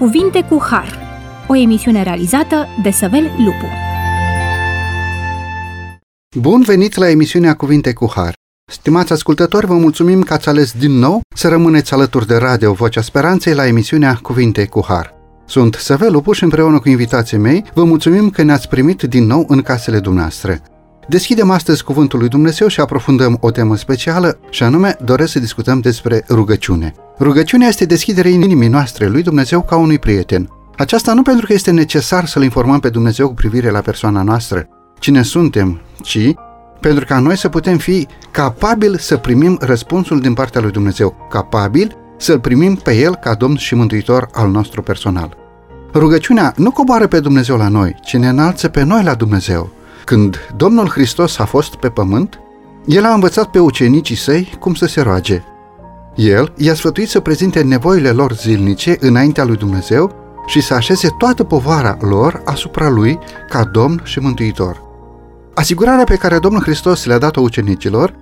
Cuvinte cu Har, o emisiune realizată de Săvel Lupu. Bun venit la emisiunea Cuvinte cu Har. Stimați ascultători, vă mulțumim că ați ales din nou să rămâneți alături de Radio Vocea Speranței la emisiunea Cuvinte cu Har. Sunt Săvel Lupu și împreună cu invitații mei vă mulțumim că ne-ați primit din nou în casele dumneavoastră. Deschidem astăzi Cuvântul lui Dumnezeu și aprofundăm o temă specială, și anume doresc să discutăm despre rugăciune. Rugăciunea este deschiderea inimii noastre lui Dumnezeu ca unui prieten. Aceasta nu pentru că este necesar să-L informăm pe Dumnezeu cu privire la persoana noastră, cine suntem, ci pentru ca noi să putem fi capabili să primim răspunsul din partea lui Dumnezeu, capabili să-L primim pe El ca Domn și Mântuitor al nostru personal. Rugăciunea nu coboară pe Dumnezeu la noi, ci ne înalță pe noi la Dumnezeu. Când Domnul Hristos a fost pe pământ, El a învățat pe ucenicii săi cum să se roage. El i-a sfătuit să prezinte nevoile lor zilnice înaintea lui Dumnezeu și să așeze toată povara lor asupra lui ca Domn și Mântuitor. Asigurarea pe care Domnul Hristos le-a dat-o ucenicilor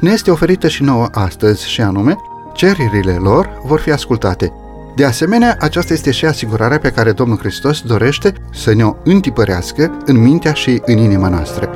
ne este oferită și nouă astăzi, și anume, cererile lor vor fi ascultate. De asemenea, aceasta este și asigurarea pe care Domnul Hristos dorește să ne-o întipărească în mintea și în inima noastră.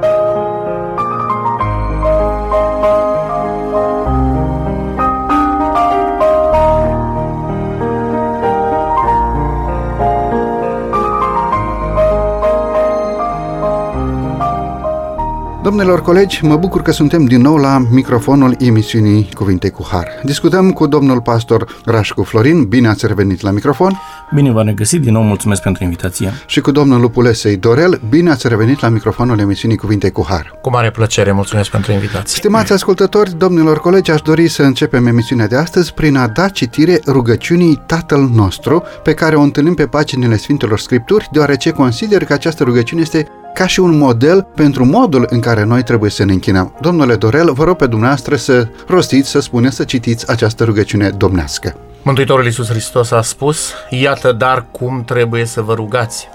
Domnilor colegi, mă bucur că suntem din nou la microfonul emisiunii Cuvinte cu Har. Discutăm cu domnul pastor Rașcu Florin. Bine ați revenit la microfon. Bine v-am regăsit, din nou mulțumesc pentru invitație. Și cu domnul Lupulesei Dorel. Bine ați revenit la microfonul emisiunii Cuvinte cu Har. Cu mare plăcere, mulțumesc pentru invitație. Stimați ascultători, domnilor colegi, aș dori să începem emisiunea de astăzi prin a da citire rugăciunii Tatăl nostru, pe care o întâlnim pe paginile Sfintelor Scripturi, deoarece consider că această rugăciune este ca și un model pentru modul în care noi trebuie să ne închinăm. Domnule Dorel, vă rog pe dumneavoastră să rostiți, să spuneți, să citiți această rugăciune domnească. Mântuitorul Iisus Hristos a spus, iată dar cum trebuie să vă rugați.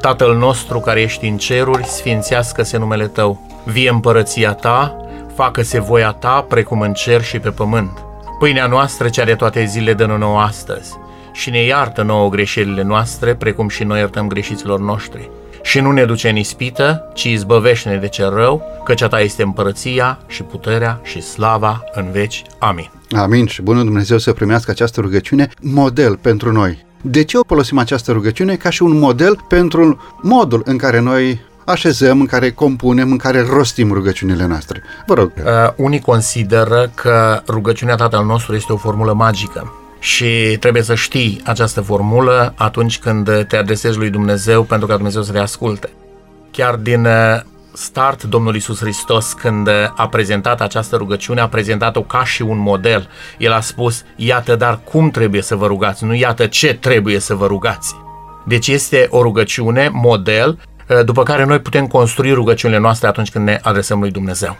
Tatăl nostru care ești în ceruri, sfințească-se numele Tău. Vie împărăția Ta, facă-se voia Ta, precum în cer și pe pământ. Pâinea noastră, cea de toate zile, dă nouă astăzi. Și ne iartă nouă greșelile noastre, precum și noi iertăm greșiților noștri și nu ne duce în ispită, ci izbăvește-ne de cel rău, căci a ta este împărăția și puterea și slava în veci. Amin. Amin și bunul Dumnezeu să primească această rugăciune model pentru noi. De ce o folosim această rugăciune ca și un model pentru modul în care noi așezăm, în care compunem, în care rostim rugăciunile noastre? Vă rog. Uh, unii consideră că rugăciunea Tatăl nostru este o formulă magică și trebuie să știi această formulă atunci când te adresezi lui Dumnezeu pentru ca Dumnezeu să te asculte. Chiar din uh, start, Domnul Isus Hristos, când uh, a prezentat această rugăciune, a prezentat-o ca și un model. El a spus, iată dar cum trebuie să vă rugați, nu iată ce trebuie să vă rugați. Deci este o rugăciune, model, uh, după care noi putem construi rugăciunile noastre atunci când ne adresăm lui Dumnezeu.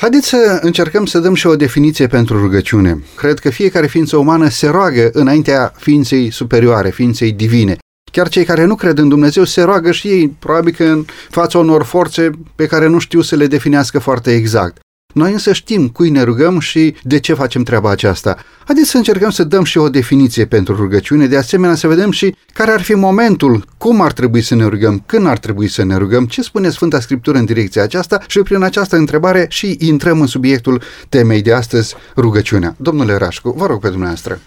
Haideți să încercăm să dăm și o definiție pentru rugăciune. Cred că fiecare ființă umană se roagă înaintea ființei superioare, ființei divine. Chiar cei care nu cred în Dumnezeu se roagă și ei, probabil că în fața unor forțe pe care nu știu să le definească foarte exact. Noi însă știm cui ne rugăm și de ce facem treaba aceasta. Haideți să încercăm să dăm și o definiție pentru rugăciune, de asemenea să vedem și care ar fi momentul, cum ar trebui să ne rugăm, când ar trebui să ne rugăm, ce spune Sfânta Scriptură în direcția aceasta și prin această întrebare și intrăm în subiectul temei de astăzi, rugăciunea. Domnule Rașcu, vă rog pe dumneavoastră.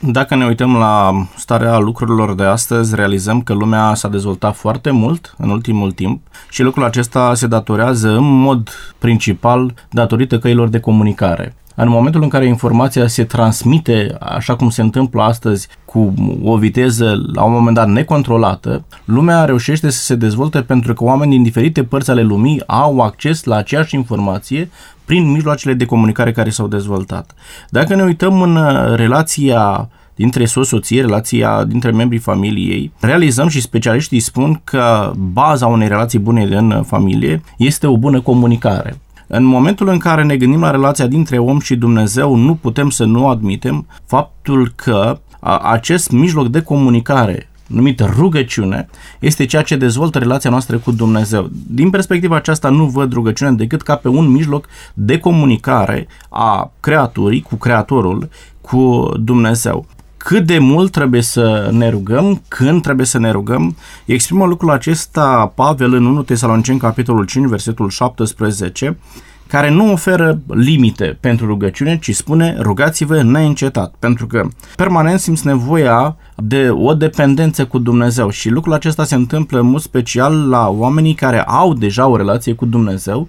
Dacă ne uităm la starea lucrurilor de astăzi, realizăm că lumea s-a dezvoltat foarte mult în ultimul timp și lucrul acesta se datorează în mod principal datorită căilor de comunicare. În momentul în care informația se transmite așa cum se întâmplă astăzi cu o viteză la un moment dat necontrolată, lumea reușește să se dezvolte pentru că oamenii din diferite părți ale lumii au acces la aceeași informație prin mijloacele de comunicare care s-au dezvoltat. Dacă ne uităm în uh, relația dintre soț-soție, relația dintre membrii familiei, realizăm și specialiștii spun că baza unei relații bune în familie este o bună comunicare. În momentul în care ne gândim la relația dintre om și Dumnezeu, nu putem să nu admitem faptul că acest mijloc de comunicare numit rugăciune, este ceea ce dezvoltă relația noastră cu Dumnezeu. Din perspectiva aceasta nu văd rugăciunea decât ca pe un mijloc de comunicare a creaturii cu creatorul, cu Dumnezeu. cât de mult trebuie să ne rugăm, când trebuie să ne rugăm. Exprimă lucrul acesta Pavel în 1 Tesaloniceni, capitolul 5, versetul 17, care nu oferă limite pentru rugăciune, ci spune rugați-vă neîncetat, pentru că permanent simți nevoia de o dependență cu Dumnezeu și lucrul acesta se întâmplă în mod special la oamenii care au deja o relație cu Dumnezeu,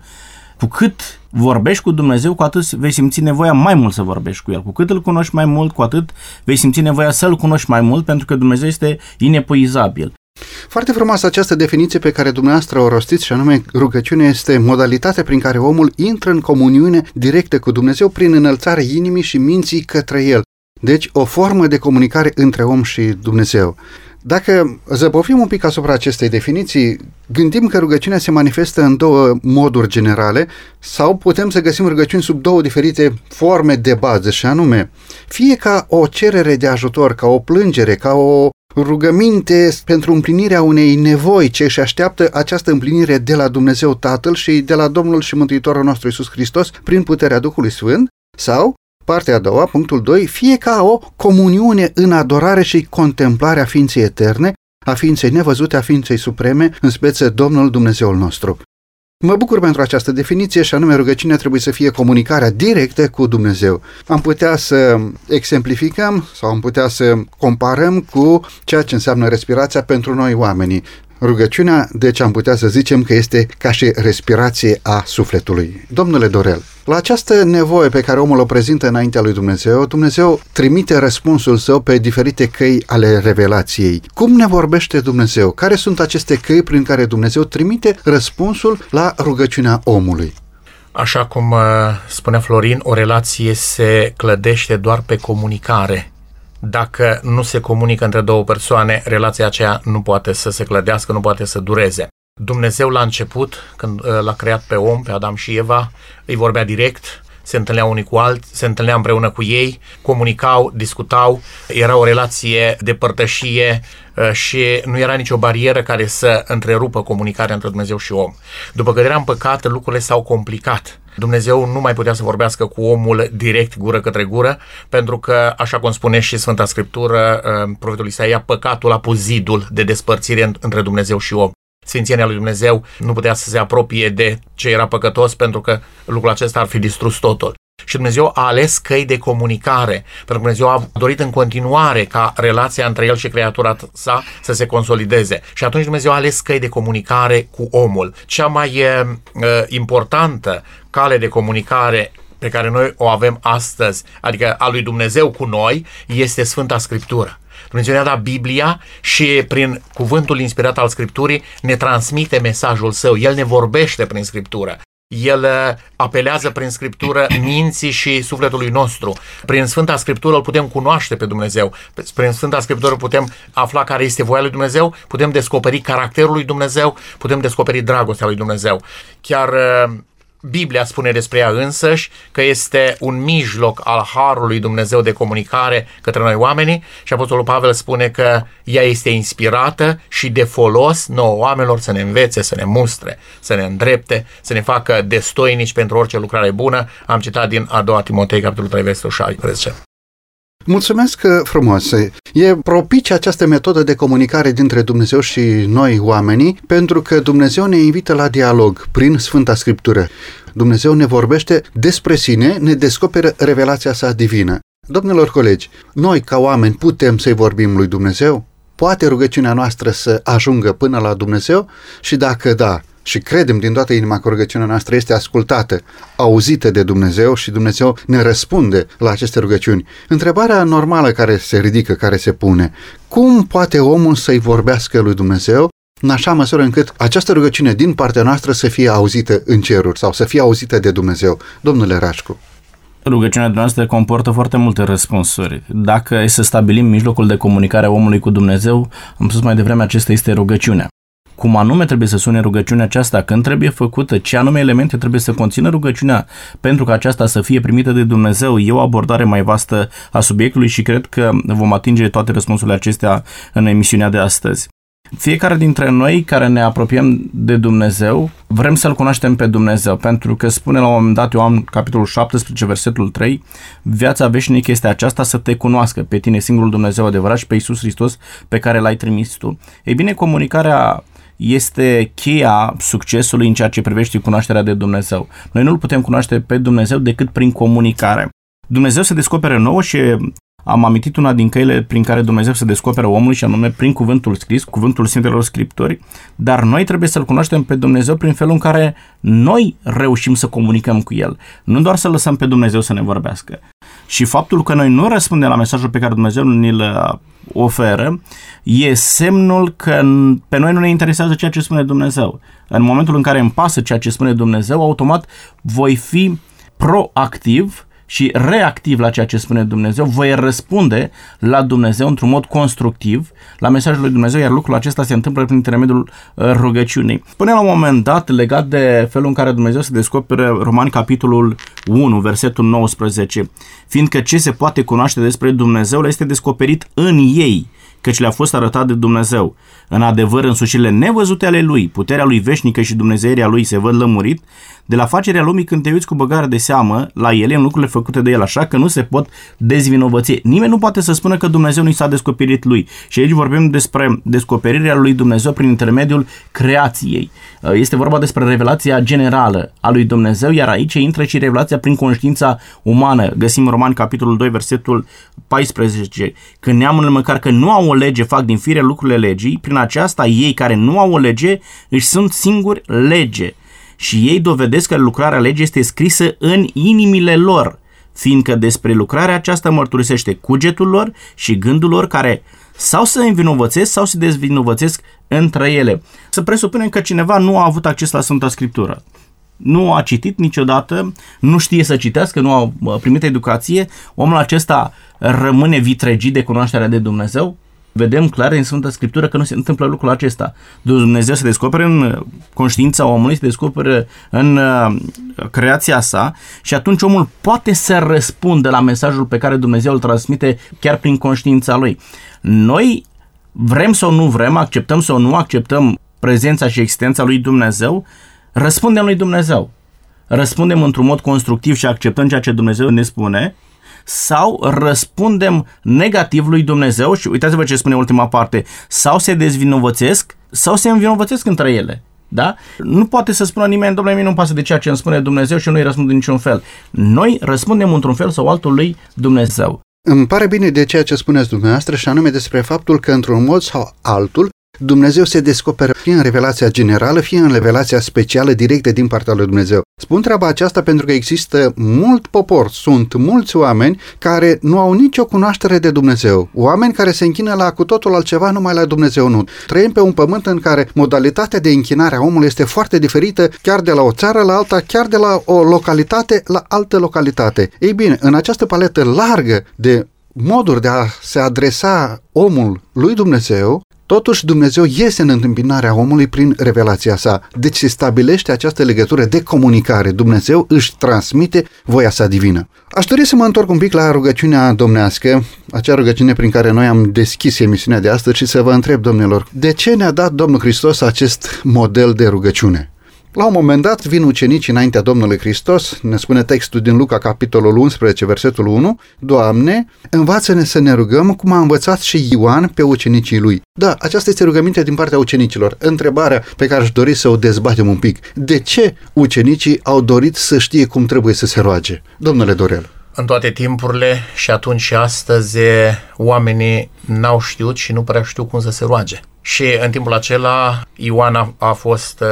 cu cât vorbești cu Dumnezeu, cu atât vei simți nevoia mai mult să vorbești cu El. Cu cât îl cunoști mai mult, cu atât vei simți nevoia să-L cunoști mai mult, pentru că Dumnezeu este inepuizabil. Foarte frumoasă această definiție pe care dumneavoastră o rostiți și anume rugăciunea este modalitatea prin care omul intră în comuniune directă cu Dumnezeu prin înălțarea inimii și minții către El. Deci o formă de comunicare între om și Dumnezeu. Dacă zăbovim un pic asupra acestei definiții, gândim că rugăciunea se manifestă în două moduri generale sau putem să găsim rugăciuni sub două diferite forme de bază și anume, fie ca o cerere de ajutor, ca o plângere, ca o rugăminte pentru împlinirea unei nevoi ce își așteaptă această împlinire de la Dumnezeu Tatăl și de la Domnul și Mântuitorul nostru Isus Hristos prin puterea Duhului Sfânt, sau Partea a doua, punctul 2, fie ca o comuniune în adorare și contemplare a ființei eterne, a ființei nevăzute, a ființei supreme, în speță Domnul Dumnezeul nostru. Mă bucur pentru această definiție și anume rugăciunea trebuie să fie comunicarea directă cu Dumnezeu. Am putea să exemplificăm sau am putea să comparăm cu ceea ce înseamnă respirația pentru noi oamenii. Rugăciunea, deci am putea să zicem că este ca și respirație a sufletului. Domnule Dorel, la această nevoie pe care omul o prezintă înaintea lui Dumnezeu, Dumnezeu trimite răspunsul său pe diferite căi ale revelației. Cum ne vorbește Dumnezeu? Care sunt aceste căi prin care Dumnezeu trimite răspunsul la rugăciunea omului? Așa cum uh, spunea Florin, o relație se clădește doar pe comunicare dacă nu se comunică între două persoane, relația aceea nu poate să se clădească, nu poate să dureze. Dumnezeu la început, când uh, l-a creat pe om, pe Adam și Eva, îi vorbea direct, se întâlnea unii cu alții, se întâlnea împreună cu ei, comunicau, discutau, era o relație de părtășie uh, și nu era nicio barieră care să întrerupă comunicarea între Dumnezeu și om. După că era în păcat, lucrurile s-au complicat. Dumnezeu nu mai putea să vorbească cu omul direct, gură către gură, pentru că, așa cum spune și Sfânta Scriptură, uh, profetul Isaia, păcatul a pus zidul de despărțire între Dumnezeu și om. Sfințenia lui Dumnezeu nu putea să se apropie de ce era păcătos pentru că lucrul acesta ar fi distrus totul. Și Dumnezeu a ales căi de comunicare, pentru că Dumnezeu a dorit în continuare ca relația între El și creatura sa să se consolideze. Și atunci Dumnezeu a ales căi de comunicare cu omul. Cea mai uh, importantă cale de comunicare pe care noi o avem astăzi, adică a lui Dumnezeu cu noi, este Sfânta Scriptură. Dumnezeu ne-a dat Biblia și prin cuvântul inspirat al Scripturii ne transmite mesajul său. El ne vorbește prin Scriptură. El uh, apelează prin Scriptură minții și sufletului nostru. Prin Sfânta Scriptură îl putem cunoaște pe Dumnezeu. Prin Sfânta Scriptură putem afla care este voia lui Dumnezeu, putem descoperi caracterul lui Dumnezeu, putem descoperi dragostea lui Dumnezeu. Chiar uh, Biblia spune despre ea însăși că este un mijloc al Harului Dumnezeu de comunicare către noi oamenii și Apostolul Pavel spune că ea este inspirată și de folos nouă oamenilor să ne învețe, să ne mustre, să ne îndrepte, să ne facă destoinici pentru orice lucrare bună. Am citat din a doua Timotei, capitolul 3, versetul 16. Mulțumesc uh, frumos! E propice această metodă de comunicare dintre Dumnezeu și noi oamenii, pentru că Dumnezeu ne invită la dialog prin Sfânta Scriptură. Dumnezeu ne vorbește despre sine, ne descoperă revelația sa divină. Domnilor colegi, noi ca oameni putem să-i vorbim lui Dumnezeu? Poate rugăciunea noastră să ajungă până la Dumnezeu? Și dacă da, și credem din toată inima că rugăciunea noastră este ascultată, auzită de Dumnezeu și Dumnezeu ne răspunde la aceste rugăciuni. Întrebarea normală care se ridică, care se pune, cum poate omul să-i vorbească lui Dumnezeu în așa măsură încât această rugăciune din partea noastră să fie auzită în ceruri sau să fie auzită de Dumnezeu. Domnule Rașcu. Rugăciunea noastră comportă foarte multe răspunsuri. Dacă e să stabilim mijlocul de comunicare a omului cu Dumnezeu, am spus mai devreme, acesta este rugăciunea cum anume trebuie să sune rugăciunea aceasta, când trebuie făcută, ce anume elemente trebuie să conțină rugăciunea pentru ca aceasta să fie primită de Dumnezeu, e o abordare mai vastă a subiectului și cred că vom atinge toate răspunsurile acestea în emisiunea de astăzi. Fiecare dintre noi care ne apropiem de Dumnezeu, vrem să-L cunoaștem pe Dumnezeu, pentru că spune la un moment dat Ioan, capitolul 17, versetul 3, viața veșnică este aceasta să te cunoască pe tine, singurul Dumnezeu adevărat și pe Iisus Hristos pe care l-ai trimis tu. Ei bine, comunicarea este cheia succesului în ceea ce privește cunoașterea de Dumnezeu. Noi nu-L putem cunoaște pe Dumnezeu decât prin comunicare. Dumnezeu se descoperă nouă și am amintit una din căile prin care Dumnezeu se descoperă omului și anume prin cuvântul scris, cuvântul Sfintelor Scripturi, dar noi trebuie să-L cunoaștem pe Dumnezeu prin felul în care noi reușim să comunicăm cu El. Nu doar să lăsăm pe Dumnezeu să ne vorbească. Și faptul că noi nu răspundem la mesajul pe care Dumnezeu ni-l oferă, e semnul că pe noi nu ne interesează ceea ce spune Dumnezeu. În momentul în care îmi pasă ceea ce spune Dumnezeu, automat voi fi proactiv și reactiv la ceea ce spune Dumnezeu, voi răspunde la Dumnezeu într-un mod constructiv la mesajul lui Dumnezeu, iar lucrul acesta se întâmplă prin intermediul uh, rugăciunii. Până la un moment dat, legat de felul în care Dumnezeu se descoperă, Romani capitolul 1, versetul 19, fiindcă ce se poate cunoaște despre Dumnezeu le este descoperit în ei, căci le-a fost arătat de Dumnezeu. În adevăr, însușirile nevăzute ale Lui, puterea Lui veșnică și Dumnezeirea Lui se văd lămurit, de la facerea lumii când te uiți cu băgare de seamă la ele, în lucrurile făcute de El, așa că nu se pot dezvinovăți. Nimeni nu poate să spună că Dumnezeu nu i s-a descoperit Lui. Și aici vorbim despre descoperirea Lui Dumnezeu prin intermediul creației. Este vorba despre revelația generală a Lui Dumnezeu, iar aici intră și revelația prin conștiința umană. Găsim Roman capitolul 2, versetul 14. Când neamurile măcar că nu au o lege, fac din fire lucrurile legii, prin aceasta ei care nu au o lege își sunt singuri lege și ei dovedesc că lucrarea legii este scrisă în inimile lor, fiindcă despre lucrarea aceasta mărturisește cugetul lor și gândul lor care sau se învinovățesc sau se dezvinovățesc între ele. Să presupunem că cineva nu a avut acces la Sfânta Scriptură. Nu a citit niciodată, nu știe să citească, nu a primit educație, omul acesta rămâne vitregit de cunoașterea de Dumnezeu, vedem clar în Sfânta Scriptură că nu se întâmplă lucrul acesta. Dumnezeu se descoperă în conștiința omului, se descoperă în uh, creația sa și atunci omul poate să răspundă la mesajul pe care Dumnezeu îl transmite chiar prin conștiința lui. Noi vrem sau nu vrem, acceptăm sau nu acceptăm prezența și existența lui Dumnezeu, răspundem lui Dumnezeu. Răspundem într-un mod constructiv și acceptăm ceea ce Dumnezeu ne spune sau răspundem negativ lui Dumnezeu și uitați-vă ce spune ultima parte, sau se dezvinovățesc sau se învinovățesc între ele. Da? Nu poate să spună nimeni, domnule, mie nu pasă de ceea ce îmi spune Dumnezeu și eu nu-i răspund în niciun fel. Noi răspundem într-un fel sau altul lui Dumnezeu. Îmi pare bine de ceea ce spuneți dumneavoastră și anume despre faptul că într-un mod sau altul Dumnezeu se descoperă fie în revelația generală, fie în revelația specială directă din partea lui Dumnezeu. Spun treaba aceasta pentru că există mult popor, sunt mulți oameni care nu au nicio cunoaștere de Dumnezeu. Oameni care se închină la cu totul altceva, numai la Dumnezeu nu. Trăim pe un pământ în care modalitatea de închinare a omului este foarte diferită, chiar de la o țară la alta, chiar de la o localitate la altă localitate. Ei bine, în această paletă largă de moduri de a se adresa omul lui Dumnezeu, Totuși, Dumnezeu iese în întâmpinarea omului prin revelația sa. Deci se stabilește această legătură de comunicare. Dumnezeu își transmite voia sa divină. Aș dori să mă întorc un pic la rugăciunea domnească, acea rugăciune prin care noi am deschis emisiunea de astăzi și să vă întreb, domnilor, de ce ne-a dat Domnul Hristos acest model de rugăciune? La un moment dat vin ucenicii înaintea Domnului Hristos, ne spune textul din Luca, capitolul 11, versetul 1, Doamne, învață-ne să ne rugăm cum a învățat și Ioan pe ucenicii lui. Da, aceasta este rugămintea din partea ucenicilor. Întrebarea pe care aș dori să o dezbatem un pic. De ce ucenicii au dorit să știe cum trebuie să se roage? Domnule Dorel în toate timpurile și atunci și astăzi oamenii n-au știut și nu prea știu cum să se roage. Și în timpul acela Ioan a, a fost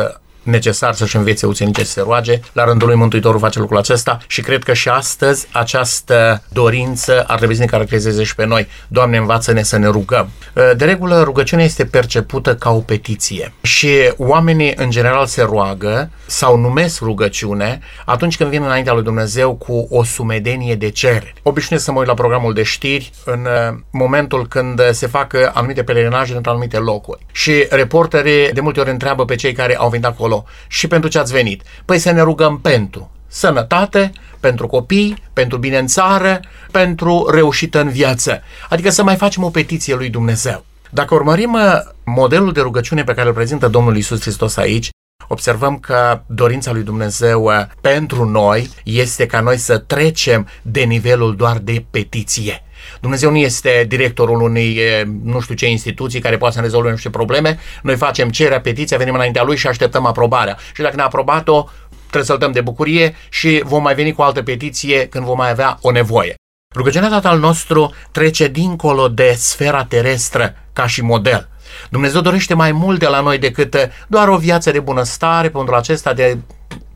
necesar să-și învețe ucenicii să se roage. La rândul lui Mântuitorul face lucrul acesta și cred că și astăzi această dorință ar trebui să ne caracterizeze și pe noi. Doamne, învață-ne să ne rugăm. De regulă, rugăciunea este percepută ca o petiție și oamenii în general se roagă sau numesc rugăciune atunci când vin înaintea lui Dumnezeu cu o sumedenie de cereri. Obișnuiesc să mă uit la programul de știri în momentul când se fac anumite pelerinaje într anumite locuri și reporterii de multe ori întreabă pe cei care au venit acolo acolo. Și pentru ce ați venit? Păi să ne rugăm pentru sănătate, pentru copii, pentru bine în țară, pentru reușită în viață. Adică să mai facem o petiție lui Dumnezeu. Dacă urmărim uh, modelul de rugăciune pe care îl prezintă Domnul Isus Hristos aici, observăm că dorința lui Dumnezeu uh, pentru noi este ca noi să trecem de nivelul doar de petiție. Dumnezeu nu este directorul unei nu știu ce instituții care poate să ne rezolve nu știu ce probleme. Noi facem cererea, petiția, venim înaintea lui și așteptăm aprobarea. Și dacă ne-a aprobat-o, trebuie să-l dăm de bucurie și vom mai veni cu o altă petiție când vom mai avea o nevoie. Rugăciunea Tatăl nostru trece dincolo de sfera terestră ca și model. Dumnezeu dorește mai mult de la noi decât doar o viață de bunăstare pentru acesta de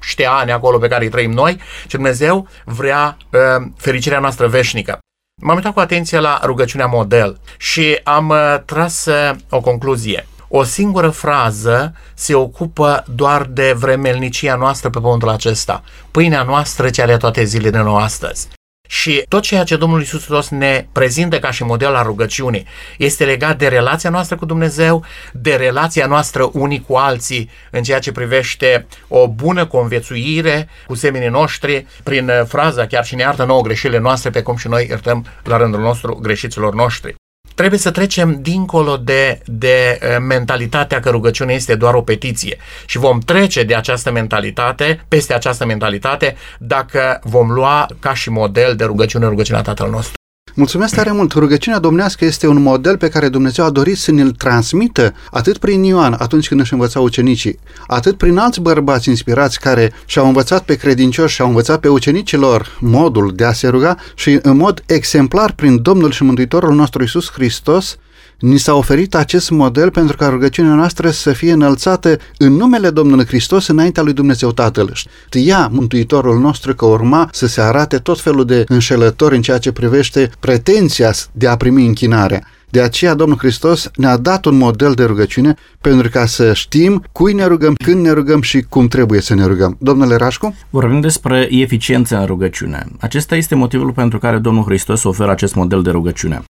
știe ani acolo pe care îi trăim noi, ci Dumnezeu vrea uh, fericirea noastră veșnică. M-am uitat cu atenție la rugăciunea model și am uh, tras uh, o concluzie. O singură frază se ocupă doar de vremelnicia noastră pe pământul acesta. Pâinea noastră ce are toate zilele nouă astăzi. Și tot ceea ce Domnul Iisus Hristos ne prezintă ca și model al rugăciunii este legat de relația noastră cu Dumnezeu, de relația noastră unii cu alții în ceea ce privește o bună conviețuire cu seminii noștri, prin fraza chiar și ne iartă nouă greșelile noastre, pe cum și noi iertăm la rândul nostru greșiților noștri. Trebuie să trecem dincolo de, de uh, mentalitatea că rugăciunea este doar o petiție și vom trece de această mentalitate, peste această mentalitate, dacă vom lua ca și model de rugăciune rugăciunea Tatăl nostru. Mulțumesc tare mult! Rugăciunea domnească este un model pe care Dumnezeu a dorit să ne-l transmită atât prin Ioan atunci când își învăța ucenicii, atât prin alți bărbați inspirați care și-au învățat pe credincioși și-au învățat pe ucenicilor modul de a se ruga și în mod exemplar prin Domnul și Mântuitorul nostru Isus Hristos, Ni s-a oferit acest model pentru ca rugăciunea noastră să fie înălțată în numele Domnului Hristos înaintea lui Dumnezeu Tatăl. Știa Mântuitorul nostru că urma să se arate tot felul de înșelători în ceea ce privește pretenția de a primi închinarea. De aceea Domnul Hristos ne-a dat un model de rugăciune pentru ca să știm cui ne rugăm, când ne rugăm și cum trebuie să ne rugăm. Domnule Rașcu? Vorbim despre eficiență în rugăciune. Acesta este motivul pentru care Domnul Hristos oferă acest model de rugăciune.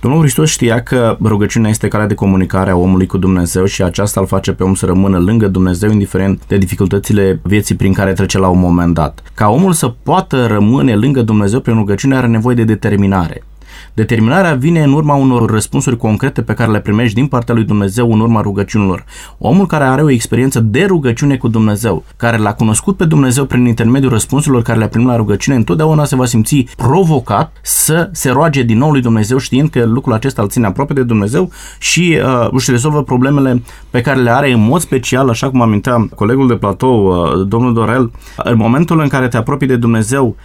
Domnul Hristos știa că rugăciunea este calea de comunicare a omului cu Dumnezeu și aceasta îl face pe om să rămână lângă Dumnezeu indiferent de dificultățile vieții prin care trece la un moment dat. Ca omul să poată rămâne lângă Dumnezeu prin rugăciune are nevoie de determinare. Determinarea vine în urma unor răspunsuri concrete pe care le primești din partea lui Dumnezeu în urma rugăciunilor. Omul care are o experiență de rugăciune cu Dumnezeu, care l-a cunoscut pe Dumnezeu prin intermediul răspunsurilor care le-a primit la rugăciune, întotdeauna se va simți provocat să se roage din nou lui Dumnezeu știind că lucrul acesta îl ține aproape de Dumnezeu și uh, își rezolvă problemele pe care le are în mod special, așa cum amintea colegul de platou, uh, domnul Dorel, în momentul în care te apropii de Dumnezeu,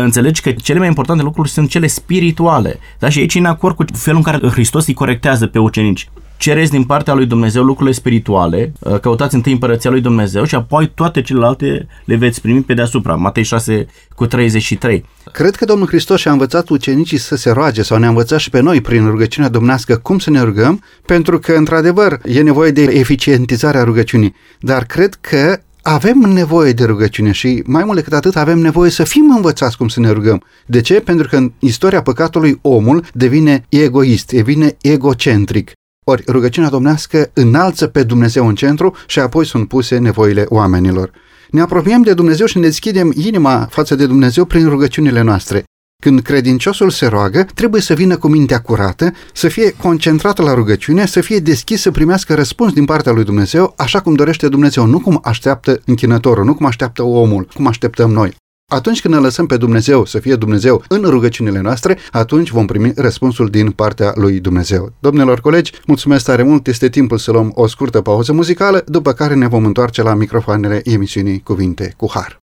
înțelegi că cele mai importante lucruri sunt cele spirituale. Da? Și aici e în acord cu felul în care Hristos îi corectează pe ucenici. Cereți din partea lui Dumnezeu lucrurile spirituale, uh, căutați întâi împărăția lui Dumnezeu și apoi toate celelalte le veți primi pe deasupra. Matei 6 cu 33. Cred că Domnul Hristos și-a învățat ucenicii să se roage sau ne-a învățat și pe noi prin rugăciunea domnească cum să ne rugăm, pentru că, într-adevăr, e nevoie de eficientizarea rugăciunii. Dar cred că avem nevoie de rugăciune și mai mult decât atât avem nevoie să fim învățați cum să ne rugăm. De ce? Pentru că în istoria păcatului omul devine egoist, devine egocentric. Ori rugăciunea domnească înalță pe Dumnezeu în centru și apoi sunt puse nevoile oamenilor. Ne apropiem de Dumnezeu și ne deschidem inima față de Dumnezeu prin rugăciunile noastre. Când credinciosul se roagă, trebuie să vină cu mintea curată, să fie concentrat la rugăciune, să fie deschis să primească răspuns din partea lui Dumnezeu, așa cum dorește Dumnezeu, nu cum așteaptă închinătorul, nu cum așteaptă omul, cum așteptăm noi. Atunci când ne lăsăm pe Dumnezeu să fie Dumnezeu în rugăciunile noastre, atunci vom primi răspunsul din partea lui Dumnezeu. Domnilor colegi, mulțumesc tare mult, este timpul să luăm o scurtă pauză muzicală, după care ne vom întoarce la microfoanele emisiunii Cuvinte cu Har.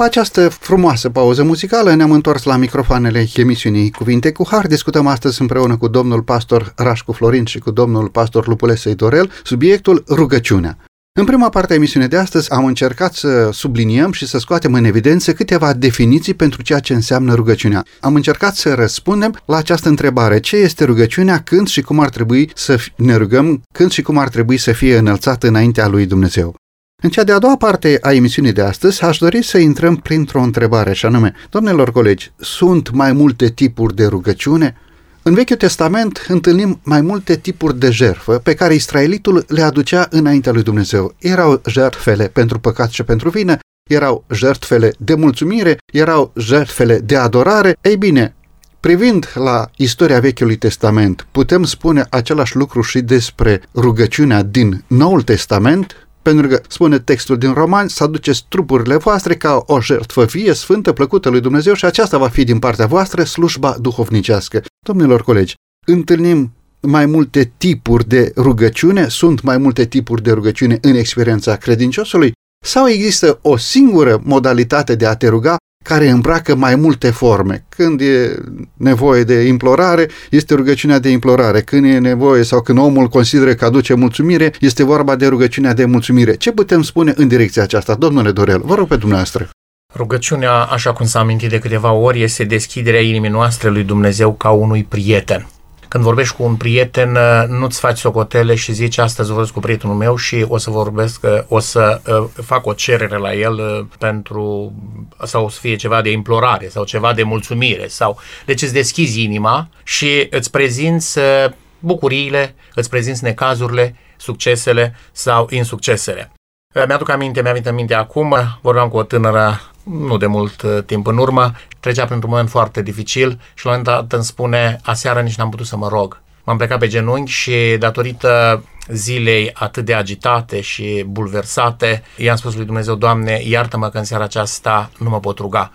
După această frumoasă pauză muzicală, ne-am întors la microfoanele emisiunii Cuvinte cu Har. Discutăm astăzi împreună cu domnul pastor Rașcu Florin și cu domnul pastor Lupulesei Dorel subiectul rugăciunea. În prima parte a emisiunii de astăzi am încercat să subliniem și să scoatem în evidență câteva definiții pentru ceea ce înseamnă rugăciunea. Am încercat să răspundem la această întrebare. Ce este rugăciunea, când și cum ar trebui să ne rugăm, când și cum ar trebui să fie înălțată înaintea lui Dumnezeu. În cea de-a doua parte a emisiunii de astăzi, aș dori să intrăm printr-o întrebare, și anume, domnilor colegi, sunt mai multe tipuri de rugăciune? În Vechiul Testament întâlnim mai multe tipuri de jertfă pe care israelitul le aducea înaintea lui Dumnezeu. Erau jertfele pentru păcat și pentru vină, erau jertfele de mulțumire, erau jertfele de adorare. Ei bine, privind la istoria Vechiului Testament, putem spune același lucru și despre rugăciunea din Noul Testament? Pentru că, spune textul din Roman, să aduceți trupurile voastre ca o jertfă vie, sfântă, plăcută lui Dumnezeu și aceasta va fi din partea voastră slujba duhovnicească. Domnilor colegi, întâlnim mai multe tipuri de rugăciune, sunt mai multe tipuri de rugăciune în experiența credinciosului sau există o singură modalitate de a te ruga care îmbracă mai multe forme. Când e nevoie de implorare, este rugăciunea de implorare. Când e nevoie sau când omul consideră că aduce mulțumire, este vorba de rugăciunea de mulțumire. Ce putem spune în direcția aceasta? Domnule Dorel, vă rog pe dumneavoastră. Rugăciunea, așa cum s-a amintit de câteva ori, este deschiderea inimii noastre lui Dumnezeu ca unui prieten. Când vorbești cu un prieten, nu-ți faci socotele și zici astăzi vorbesc cu prietenul meu și o să vorbesc, o să uh, fac o cerere la el uh, pentru, sau o să fie ceva de implorare sau ceva de mulțumire. sau Deci îți deschizi inima și îți prezinți uh, bucuriile, îți prezinți necazurile, succesele sau insuccesele. Mi-aduc aminte, mi-a venit în minte acum, vorbeam cu o tânără nu de mult uh, timp în urmă, trecea printr-un moment foarte dificil și la un moment dat îmi spune, aseară nici n-am putut să mă rog. M-am plecat pe genunchi și datorită zilei atât de agitate și bulversate, i-am spus lui Dumnezeu, Doamne, iartă-mă că în seara aceasta nu mă pot ruga.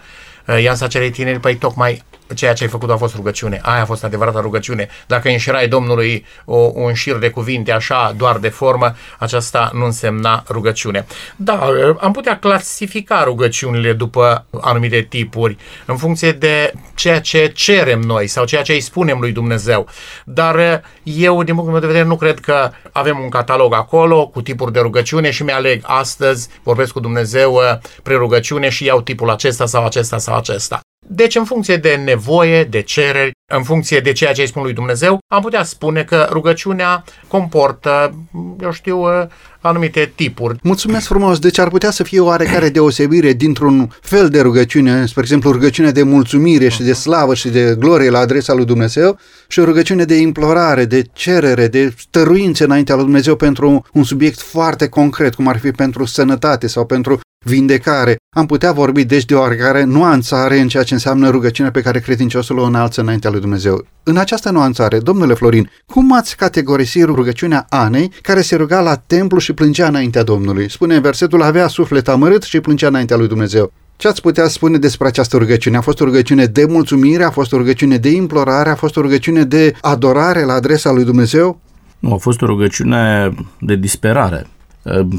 Uh, I-am să acelei tineri, păi tocmai ceea ce ai făcut a fost rugăciune. Aia a fost adevărata rugăciune. Dacă înșirai Domnului o, un șir de cuvinte așa, doar de formă, aceasta nu însemna rugăciune. Da, am putea clasifica rugăciunile după anumite tipuri, în funcție de ceea ce cerem noi sau ceea ce îi spunem lui Dumnezeu. Dar eu, din punctul meu de vedere, nu cred că avem un catalog acolo cu tipuri de rugăciune și mi-aleg astăzi, vorbesc cu Dumnezeu prin rugăciune și iau tipul acesta sau acesta sau acesta. Deci, în funcție de nevoie, de cereri, în funcție de ceea ce îi spun lui Dumnezeu, am putea spune că rugăciunea comportă, eu știu, anumite tipuri. Mulțumesc frumos! Deci ar putea să fie o oarecare deosebire dintr-un fel de rugăciune, spre exemplu rugăciunea de mulțumire și de slavă și de glorie la adresa lui Dumnezeu și o rugăciune de implorare, de cerere, de stăruințe înaintea lui Dumnezeu pentru un subiect foarte concret, cum ar fi pentru sănătate sau pentru vindecare. Am putea vorbi deci de oarecare nuanțare în ceea ce înseamnă rugăciunea pe care credinciosul o înalță înaintea lui lui Dumnezeu. În această nuanțare, domnule Florin, cum ați categorisi rugăciunea Anei care se ruga la templu și plângea înaintea Domnului? Spune versetul, avea suflet amărât și plângea înaintea lui Dumnezeu. Ce ați putea spune despre această rugăciune? A fost o rugăciune de mulțumire, a fost o rugăciune de implorare, a fost o rugăciune de adorare la adresa lui Dumnezeu? Nu, a fost o rugăciune de disperare.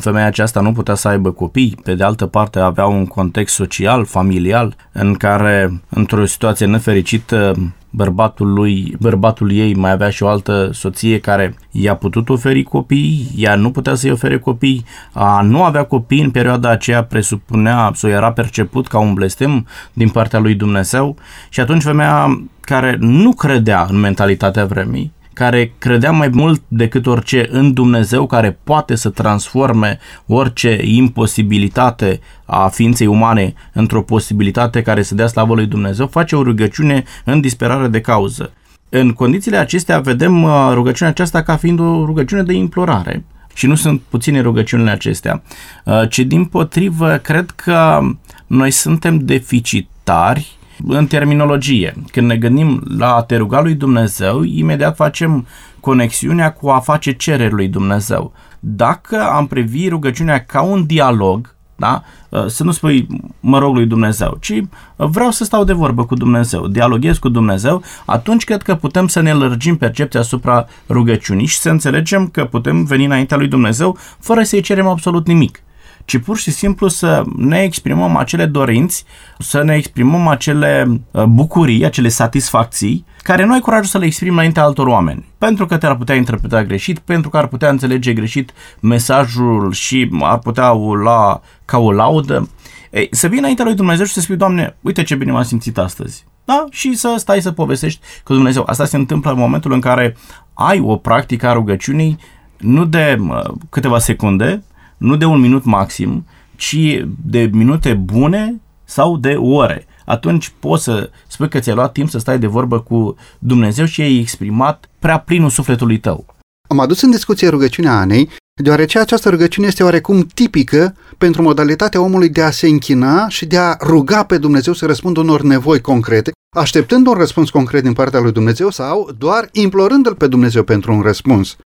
Femeia aceasta nu putea să aibă copii, pe de altă parte avea un context social, familial, în care, într-o situație nefericită, bărbatul lui, bărbatul ei mai avea și o altă soție care i-a putut oferi copii, ea nu putea să-i ofere copii, a nu avea copii în perioada aceea presupunea sau era perceput ca un blestem din partea lui Dumnezeu și atunci femeia care nu credea în mentalitatea vremii, care credea mai mult decât orice în Dumnezeu care poate să transforme orice imposibilitate a ființei umane într-o posibilitate care să dea slavă lui Dumnezeu, face o rugăciune în disperare de cauză. În condițiile acestea vedem uh, rugăciunea aceasta ca fiind o rugăciune de implorare. Și nu sunt puține rugăciunile acestea, uh, ci din potrivă cred că noi suntem deficitari în terminologie. Când ne gândim la a te ruga lui Dumnezeu, imediat facem conexiunea cu a face cereri lui Dumnezeu. Dacă am privi rugăciunea ca un dialog, da? Să nu spui mă rog lui Dumnezeu, ci vreau să stau de vorbă cu Dumnezeu, dialoghez cu Dumnezeu, atunci cred că putem să ne lărgim percepția asupra rugăciunii și să înțelegem că putem veni înaintea lui Dumnezeu fără să-i cerem absolut nimic ci pur și simplu să ne exprimăm acele dorinți, să ne exprimăm acele uh, bucurii, acele satisfacții, care nu ai curajul să le exprimi înaintea altor oameni. Pentru că te-ar putea interpreta greșit, pentru că ar putea înțelege greșit mesajul și ar putea la ca o laudă. Ei, să vii înaintea lui Dumnezeu și să spui, Doamne, uite ce bine m-am simțit astăzi. Da? Și să stai să povestești cu Dumnezeu. Asta se întâmplă în momentul în care ai o practică a rugăciunii nu de uh, câteva secunde, nu de un minut maxim, ci de minute bune sau de ore. Atunci poți să spui că ți-ai luat timp să stai de vorbă cu Dumnezeu și ai exprimat prea plinul sufletului tău. Am adus în discuție rugăciunea Anei, deoarece această rugăciune este oarecum tipică pentru modalitatea omului de a se închina și de a ruga pe Dumnezeu să răspundă unor nevoi concrete, așteptând un răspuns concret din partea lui Dumnezeu sau doar implorându-L pe Dumnezeu pentru un răspuns.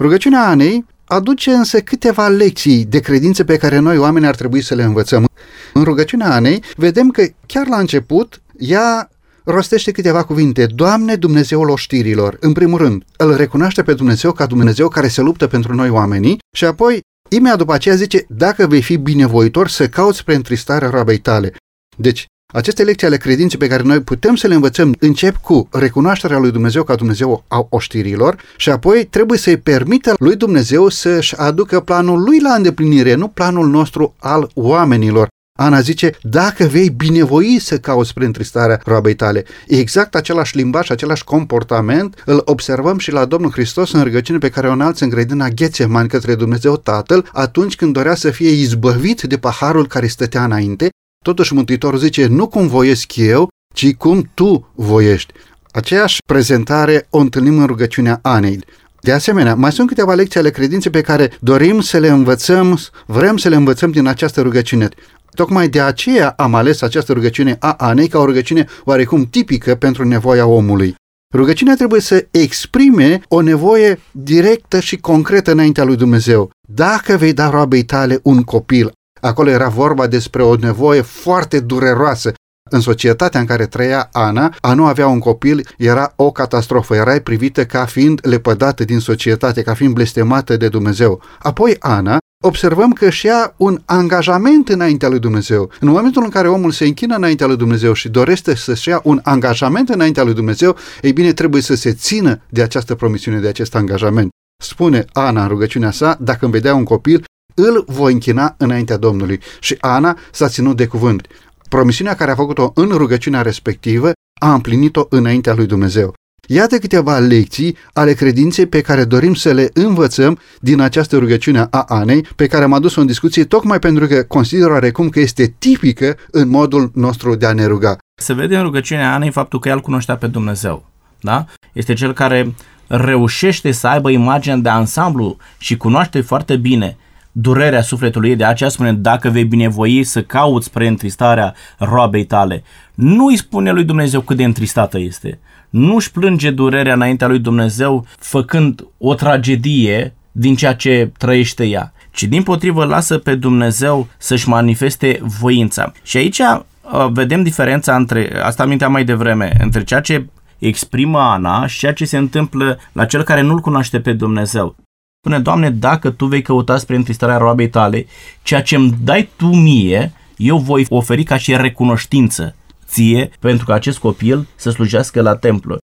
Rugăciunea Anei aduce însă câteva lecții de credință pe care noi oameni ar trebui să le învățăm. În rugăciunea Anei vedem că chiar la început ea rostește câteva cuvinte. Doamne Dumnezeul oștirilor, în primul rând, îl recunoaște pe Dumnezeu ca Dumnezeu care se luptă pentru noi oamenii și apoi, imediat după aceea zice, dacă vei fi binevoitor să cauți pre întristarea roabei tale. Deci, aceste lecții ale credinței pe care noi putem să le învățăm încep cu recunoașterea lui Dumnezeu ca Dumnezeu a oștirilor și apoi trebuie să-i permită lui Dumnezeu să-și aducă planul lui la îndeplinire, nu planul nostru al oamenilor. Ana zice, dacă vei binevoi să cauți prin tristarea roabei tale. Exact același limbaj, același comportament îl observăm și la Domnul Hristos în rugăciune pe care o înalță în grădina Ghețeman către Dumnezeu Tatăl atunci când dorea să fie izbăvit de paharul care stătea înainte Totuși Mântuitorul zice, nu cum voiesc eu, ci cum tu voiești. Aceeași prezentare o întâlnim în rugăciunea Anei. De asemenea, mai sunt câteva lecții ale credinței pe care dorim să le învățăm, vrem să le învățăm din această rugăciune. Tocmai de aceea am ales această rugăciune a Anei ca o rugăciune oarecum tipică pentru nevoia omului. Rugăciunea trebuie să exprime o nevoie directă și concretă înaintea lui Dumnezeu. Dacă vei da roabei tale un copil, Acolo era vorba despre o nevoie foarte dureroasă. În societatea în care trăia Ana, a nu avea un copil era o catastrofă, erai privită ca fiind lepădată din societate, ca fiind blestemată de Dumnezeu. Apoi Ana observăm că și ia un angajament înaintea lui Dumnezeu. În momentul în care omul se închină înaintea lui Dumnezeu și dorește să-și ia un angajament înaintea lui Dumnezeu, ei bine, trebuie să se țină de această promisiune, de acest angajament. Spune Ana în rugăciunea sa, dacă îmi vedea un copil, îl voi închina înaintea Domnului. Și Ana s-a ținut de cuvânt. Promisiunea care a făcut-o în rugăciunea respectivă a împlinit-o înaintea lui Dumnezeu. Iată câteva lecții ale credinței pe care dorim să le învățăm din această rugăciune a Anei, pe care am adus-o în discuție tocmai pentru că consider oarecum că este tipică în modul nostru de a ne ruga. Se vede în rugăciunea Anei faptul că el cunoștea pe Dumnezeu. Da? Este cel care reușește să aibă imagine de ansamblu și cunoaște foarte bine durerea sufletului ei, de aceea spune, dacă vei binevoi să cauți spre întristarea roabei tale. Nu îi spune lui Dumnezeu cât de întristată este. nu își plânge durerea înaintea lui Dumnezeu făcând o tragedie din ceea ce trăiește ea, ci din potrivă lasă pe Dumnezeu să-și manifeste voința. Și aici uh, vedem diferența între, asta aminteam mai devreme, între ceea ce exprimă Ana și ceea ce se întâmplă la cel care nu-L cunoaște pe Dumnezeu. Spune, Doamne, dacă Tu vei căuta spre întristarea roabei tale, ceea ce îmi dai Tu mie, eu voi oferi ca și recunoștință ție pentru că acest copil să slujească la templu.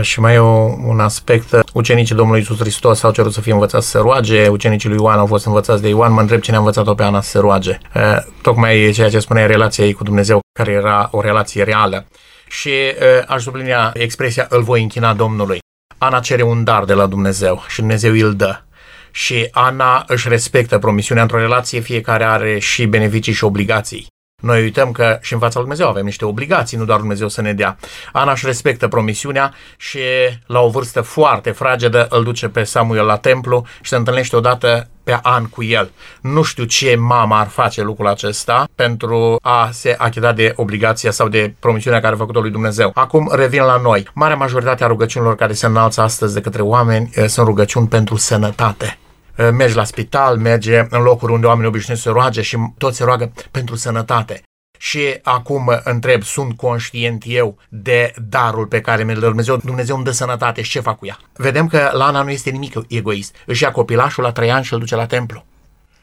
Și mai e un aspect, ucenicii Domnului Isus Hristos au cerut să fie învățați să se roage, ucenicii lui Ioan au fost învățați de Ioan, mă întreb cine a învățat-o pe Ana să se roage. Tocmai e ceea ce spunea relația ei cu Dumnezeu, care era o relație reală. Și aș sublinia expresia îl voi închina Domnului. Ana cere un dar de la Dumnezeu și Dumnezeu îl dă și Ana își respectă promisiunea într-o relație, fiecare are și beneficii și obligații. Noi uităm că și în fața lui Dumnezeu avem niște obligații, nu doar Dumnezeu să ne dea. Ana își respectă promisiunea și la o vârstă foarte fragedă îl duce pe Samuel la templu și se întâlnește odată pe an cu el. Nu știu ce mama ar face lucrul acesta pentru a se achita de obligația sau de promisiunea care a făcut-o lui Dumnezeu. Acum revin la noi. Marea majoritate a rugăciunilor care se înalță astăzi de către oameni eh, sunt rugăciuni pentru sănătate Eh, mergi la spital, merge în locuri unde oamenii obișnuiesc să roage și toți se roagă pentru sănătate. Și acum întreb, sunt conștient eu de darul pe care mi-l dă Dumnezeu? Dumnezeu îmi dă sănătate și ce fac cu ea? Vedem că la Ana nu este nimic egoist. Își ia copilașul la trei ani și îl duce la templu.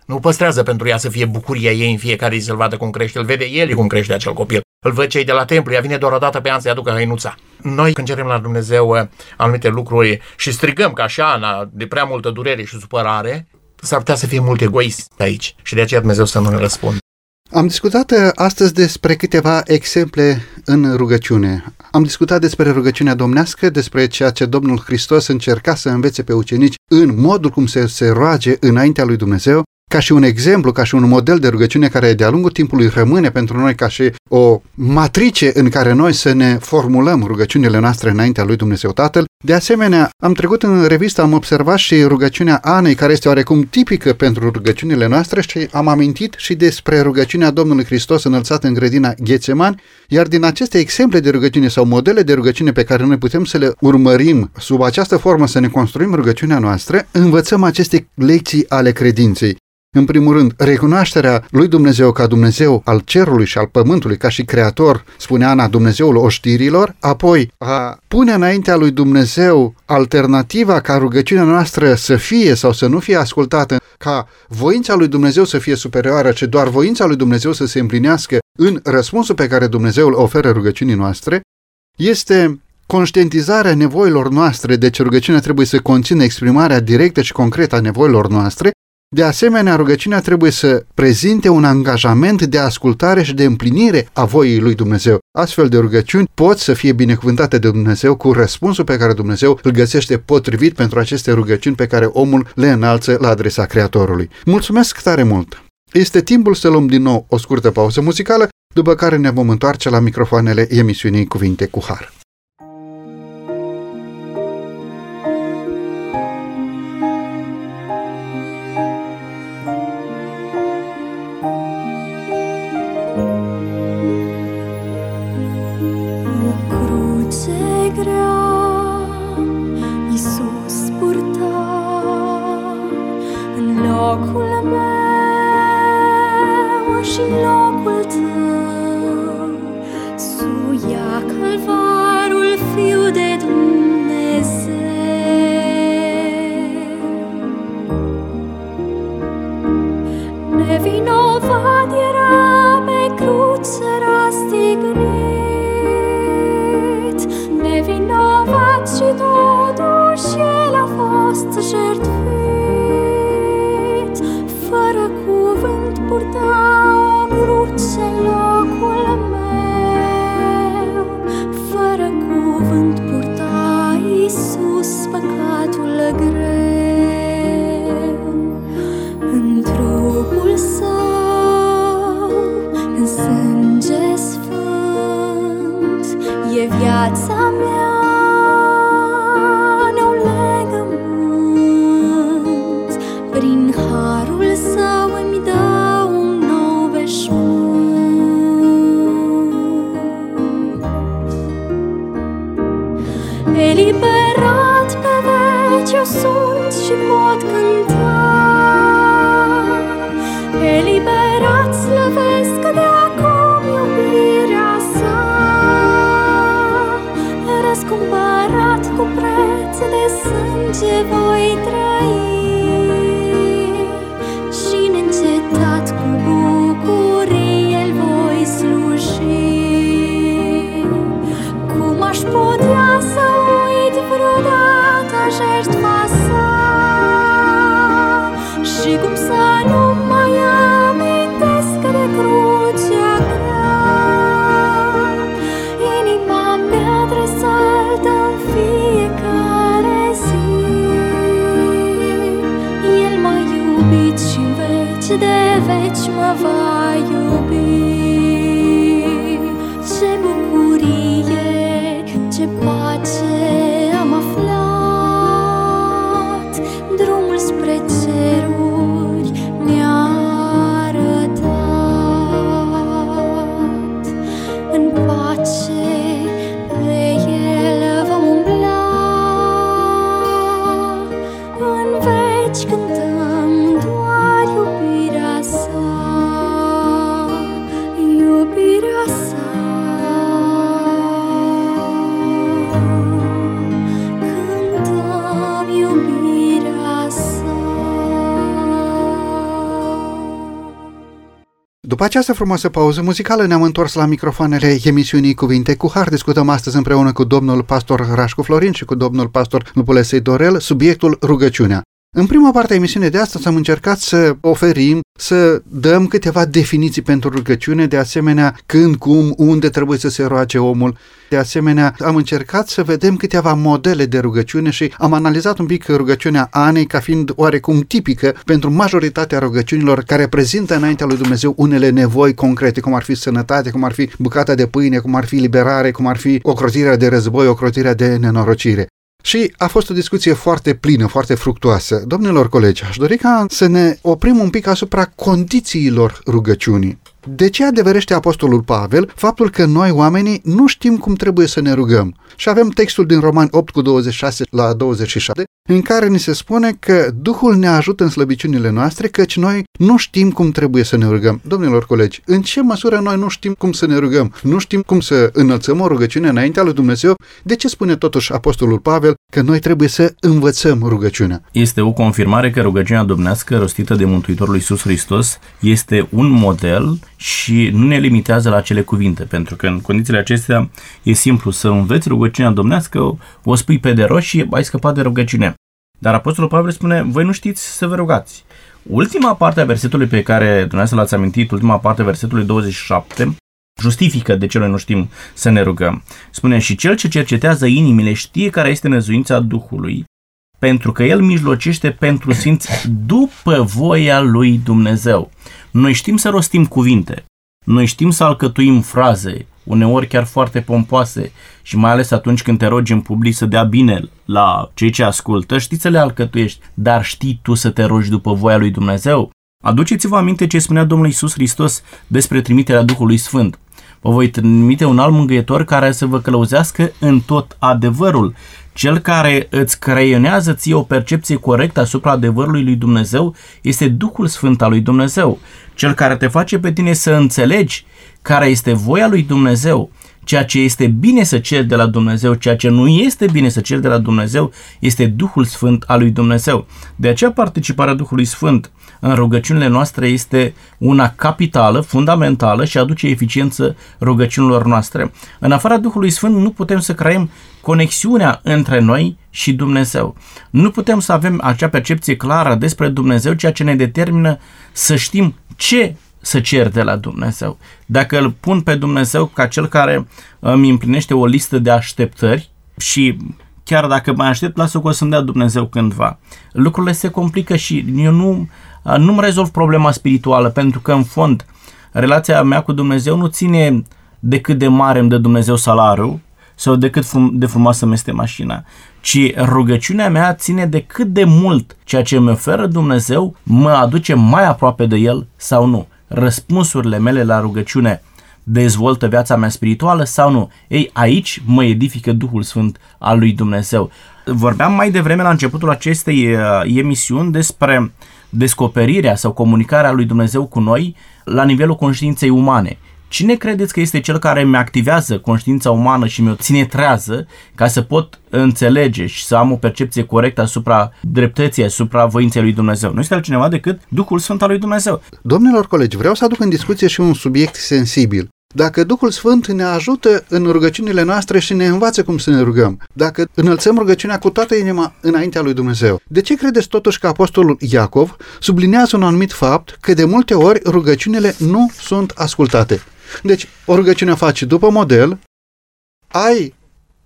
Nu păstrează pentru ea să fie bucuria ei în fiecare zi să-l vadă cum crește. Îl vede el cum crește acel copil. Îl văd cei de la templu, ea vine doar o dată pe an să-i aducă hăinuța. Noi când cerem la Dumnezeu uh, anumite lucruri și strigăm ca și Ana de prea multă durere și supărare, s-ar putea să fie mult egoist aici și de aceea Dumnezeu să nu ne răspundă. Am discutat uh, astăzi despre câteva exemple în rugăciune. Am discutat despre rugăciunea domnească, despre ceea ce Domnul Hristos încerca să învețe pe ucenici în modul cum se, se roage înaintea lui Dumnezeu ca și un exemplu, ca și un model de rugăciune care de-a lungul timpului rămâne pentru noi ca și o matrice în care noi să ne formulăm rugăciunile noastre înaintea lui Dumnezeu Tatăl. De asemenea, am trecut în revistă, am observat și rugăciunea Anei, care este oarecum tipică pentru rugăciunile noastre și am amintit și despre rugăciunea Domnului Hristos înălțată în grădina Ghețeman, iar din aceste exemple de rugăciune sau modele de rugăciune pe care noi putem să le urmărim sub această formă să ne construim rugăciunea noastră, învățăm aceste lecții ale credinței. În primul rând, recunoașterea lui Dumnezeu ca Dumnezeu al cerului și al pământului, ca și creator, spunea Ana, Dumnezeul oștirilor, apoi a pune înaintea lui Dumnezeu alternativa ca rugăciunea noastră să fie sau să nu fie ascultată, ca voința lui Dumnezeu să fie superioară, ci doar voința lui Dumnezeu să se împlinească în răspunsul pe care Dumnezeu îl oferă rugăciunii noastre, este conștientizarea nevoilor noastre, deci rugăciunea trebuie să conțină exprimarea directă și concretă a nevoilor noastre de asemenea, rugăciunea trebuie să prezinte un angajament de ascultare și de împlinire a voii lui Dumnezeu. Astfel de rugăciuni pot să fie binecuvântate de Dumnezeu cu răspunsul pe care Dumnezeu îl găsește potrivit pentru aceste rugăciuni pe care omul le înalță la adresa Creatorului. Mulțumesc tare mult! Este timpul să luăm din nou o scurtă pauză muzicală, după care ne vom întoarce la microfoanele emisiunii Cuvinte cu Har. Ce voi trăi veci mă După această frumoasă pauză muzicală ne-am întors la microfoanele emisiunii Cuvinte cu Har. Discutăm astăzi împreună cu domnul pastor Rașcu Florin și cu domnul pastor Lupulesei Dorel subiectul rugăciunea. În prima parte a emisiunii de astăzi am încercat să oferim, să dăm câteva definiții pentru rugăciune, de asemenea când, cum, unde trebuie să se roage omul. De asemenea, am încercat să vedem câteva modele de rugăciune și am analizat un pic rugăciunea Anei ca fiind oarecum tipică pentru majoritatea rugăciunilor care prezintă înaintea lui Dumnezeu unele nevoi concrete, cum ar fi sănătate, cum ar fi bucata de pâine, cum ar fi liberare, cum ar fi ocrotirea de război, ocrotirea de nenorocire. Și a fost o discuție foarte plină, foarte fructuoasă. Domnilor colegi, aș dori ca să ne oprim un pic asupra condițiilor rugăciunii. De ce adeverește Apostolul Pavel faptul că noi oamenii nu știm cum trebuie să ne rugăm? Și avem textul din Roman 8 cu 26 la 27 în care ni se spune că Duhul ne ajută în slăbiciunile noastre căci noi nu știm cum trebuie să ne rugăm. Domnilor colegi, în ce măsură noi nu știm cum să ne rugăm? Nu știm cum să înălțăm o rugăciune înaintea lui Dumnezeu? De ce spune totuși Apostolul Pavel că noi trebuie să învățăm rugăciunea? Este o confirmare că rugăciunea domnească rostită de Mântuitorul Iisus Hristos este un model și nu ne limitează la cele cuvinte, pentru că în condițiile acestea e simplu să înveți rugăciunea domnească, o spui pe de rost și ai scăpat de rugăciune. Dar Apostolul Pavel spune, voi nu știți să vă rugați. Ultima parte a versetului pe care dumneavoastră l-ați amintit, ultima parte a versetului 27, justifică de ce noi nu știm să ne rugăm. Spune, și cel ce cercetează inimile știe care este năzuința Duhului, pentru că el mijlocește pentru sfinți după voia lui Dumnezeu. Noi știm să rostim cuvinte, noi știm să alcătuim fraze, uneori chiar foarte pompoase și mai ales atunci când te rogi în public să dea bine la cei ce ascultă, știi să le alcătuiești, dar știi tu să te rogi după voia lui Dumnezeu? Aduceți-vă aminte ce spunea Domnul Isus Hristos despre trimiterea Duhului Sfânt. Vă voi trimite un alt mângâietor care să vă călăuzească în tot adevărul. Cel care îți creionează ție o percepție corectă asupra adevărului lui Dumnezeu este Duhul Sfânt al lui Dumnezeu. Cel care te face pe tine să înțelegi care este voia lui Dumnezeu, ceea ce este bine să ceri de la Dumnezeu, ceea ce nu este bine să ceri de la Dumnezeu, este Duhul Sfânt al lui Dumnezeu. De aceea participarea Duhului Sfânt în rugăciunile noastre este una capitală, fundamentală și aduce eficiență rugăciunilor noastre. În afara Duhului Sfânt nu putem să creăm conexiunea între noi și Dumnezeu. Nu putem să avem acea percepție clară despre Dumnezeu, ceea ce ne determină să știm ce să cer de la Dumnezeu. Dacă îl pun pe Dumnezeu ca cel care îmi împlinește o listă de așteptări și chiar dacă mai aștept, lasă că o să-mi dea Dumnezeu cândva. Lucrurile se complică și eu nu, nu-mi rezolv problema spirituală, pentru că în fond relația mea cu Dumnezeu nu ține de cât de mare îmi dă Dumnezeu salariul sau de cât frum- de frumoasă mi este mașina, ci rugăciunea mea ține de cât de mult ceea ce mi oferă Dumnezeu mă aduce mai aproape de El sau nu. Răspunsurile mele la rugăciune dezvoltă viața mea spirituală sau nu? Ei, aici mă edifică Duhul Sfânt al lui Dumnezeu. Vorbeam mai devreme la începutul acestei uh, emisiuni despre descoperirea sau comunicarea lui Dumnezeu cu noi la nivelul conștiinței umane. Cine credeți că este cel care mi activează conștiința umană și mi-o ține trează ca să pot înțelege și să am o percepție corectă asupra dreptății, asupra voinței lui Dumnezeu? Nu este altcineva decât Duhul Sfânt al lui Dumnezeu. Domnilor colegi, vreau să aduc în discuție și un subiect sensibil. Dacă Duhul Sfânt ne ajută în rugăciunile noastre și ne învață cum să ne rugăm, dacă înălțăm rugăciunea cu toată inima înaintea lui Dumnezeu, de ce credeți totuși că Apostolul Iacov sublinează un anumit fapt că de multe ori rugăciunile nu sunt ascultate? Deci, o rugăciune faci după model, ai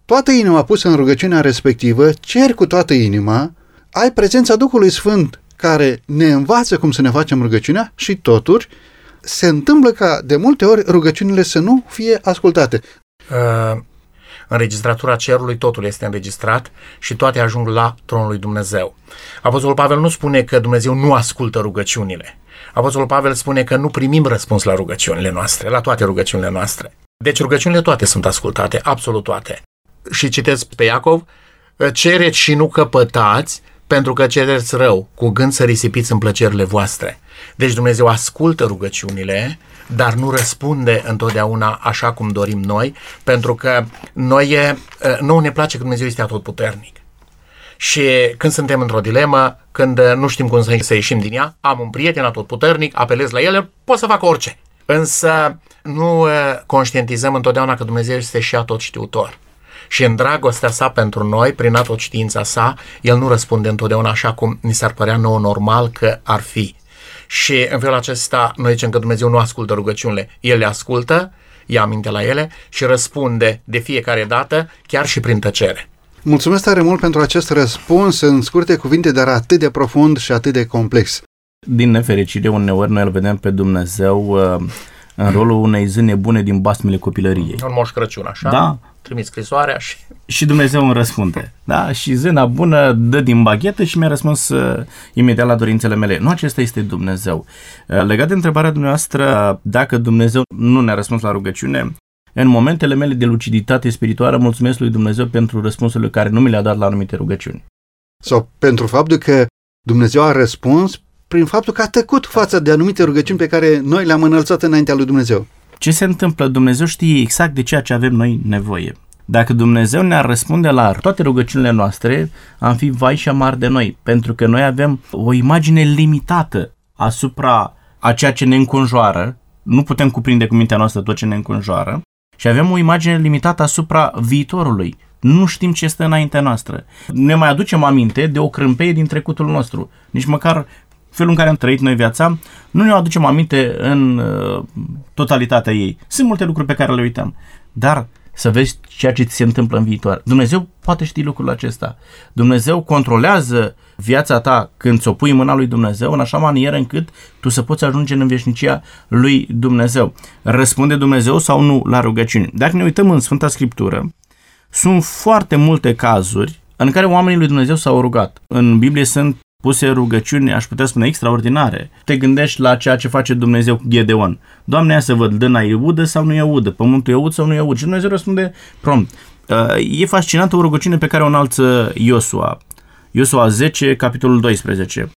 toată inima pusă în rugăciunea respectivă, ceri cu toată inima, ai prezența Duhului Sfânt care ne învață cum să ne facem rugăciunea și totuși se întâmplă ca de multe ori rugăciunile să nu fie ascultate. Uh, în registratura cerului totul este înregistrat și toate ajung la tronul lui Dumnezeu. Apostolul Pavel nu spune că Dumnezeu nu ascultă rugăciunile. Apostolul Pavel spune că nu primim răspuns la rugăciunile noastre, la toate rugăciunile noastre. Deci rugăciunile toate sunt ascultate, absolut toate. Și citesc pe Iacov, cereți și nu căpătați, pentru că cereți rău, cu gând să risipiți în plăcerile voastre. Deci Dumnezeu ascultă rugăciunile, dar nu răspunde întotdeauna așa cum dorim noi, pentru că noi, nu ne place că Dumnezeu este atotputernic. Și când suntem într-o dilemă, când nu știm cum să, să ieșim din ea, am un prieten atotputernic, apelez la el, pot să fac orice. Însă nu conștientizăm întotdeauna că Dumnezeu este și atot știutor. Și în dragostea sa pentru noi, prin atot știința sa, El nu răspunde întotdeauna așa cum ni s-ar părea nouă normal că ar fi. Și în felul acesta noi zicem că Dumnezeu nu ascultă rugăciunile. El le ascultă, ia aminte la ele și răspunde de fiecare dată, chiar și prin tăcere. Mulțumesc tare mult pentru acest răspuns în scurte cuvinte, dar atât de profund și atât de complex. Din nefericire, uneori noi îl vedem pe Dumnezeu uh, în rolul unei zâne bune din basmele copilăriei. Un moș Crăciun, așa? Da. Trimis scrisoarea și... Și Dumnezeu îmi răspunde. Da? Și zâna bună dă din baghetă și mi-a răspuns uh, imediat la dorințele mele. Nu acesta este Dumnezeu. Uh, legat de întrebarea dumneavoastră, dacă Dumnezeu nu ne-a răspuns la rugăciune, în momentele mele de luciditate spirituală, mulțumesc lui Dumnezeu pentru răspunsurile care nu mi le-a dat la anumite rugăciuni. Sau pentru faptul că Dumnezeu a răspuns prin faptul că a tăcut față de anumite rugăciuni pe care noi le-am înălțat înaintea lui Dumnezeu. Ce se întâmplă? Dumnezeu știe exact de ceea ce avem noi nevoie. Dacă Dumnezeu ne-ar răspunde la toate rugăciunile noastre, am fi vai și amar de noi, pentru că noi avem o imagine limitată asupra a ceea ce ne înconjoară, nu putem cuprinde cu mintea noastră tot ce ne înconjoară și avem o imagine limitată asupra viitorului. Nu știm ce este înaintea noastră. Ne mai aducem aminte de o crâmpeie din trecutul nostru. Nici măcar felul în care am trăit noi viața, nu ne aducem aminte în uh, totalitatea ei. Sunt multe lucruri pe care le uităm. Dar să vezi ceea ce ți se întâmplă în viitor. Dumnezeu poate ști lucrul acesta. Dumnezeu controlează viața ta când ți-o pui în mâna lui Dumnezeu în așa manieră încât tu să poți ajunge în veșnicia lui Dumnezeu. Răspunde Dumnezeu sau nu la rugăciuni. Dacă ne uităm în Sfânta Scriptură, sunt foarte multe cazuri în care oamenii lui Dumnezeu s-au rugat. În Biblie sunt puse rugăciuni, aș putea spune, extraordinare. Te gândești la ceea ce face Dumnezeu cu Gedeon. Doamne, ia să văd, dâna e udă sau nu e udă, pământul e ud sau nu e ud. Și Dumnezeu răspunde prompt. Uh, e fascinantă o rugăciune pe care o înalță Iosua. Iosua 10, capitolul 12.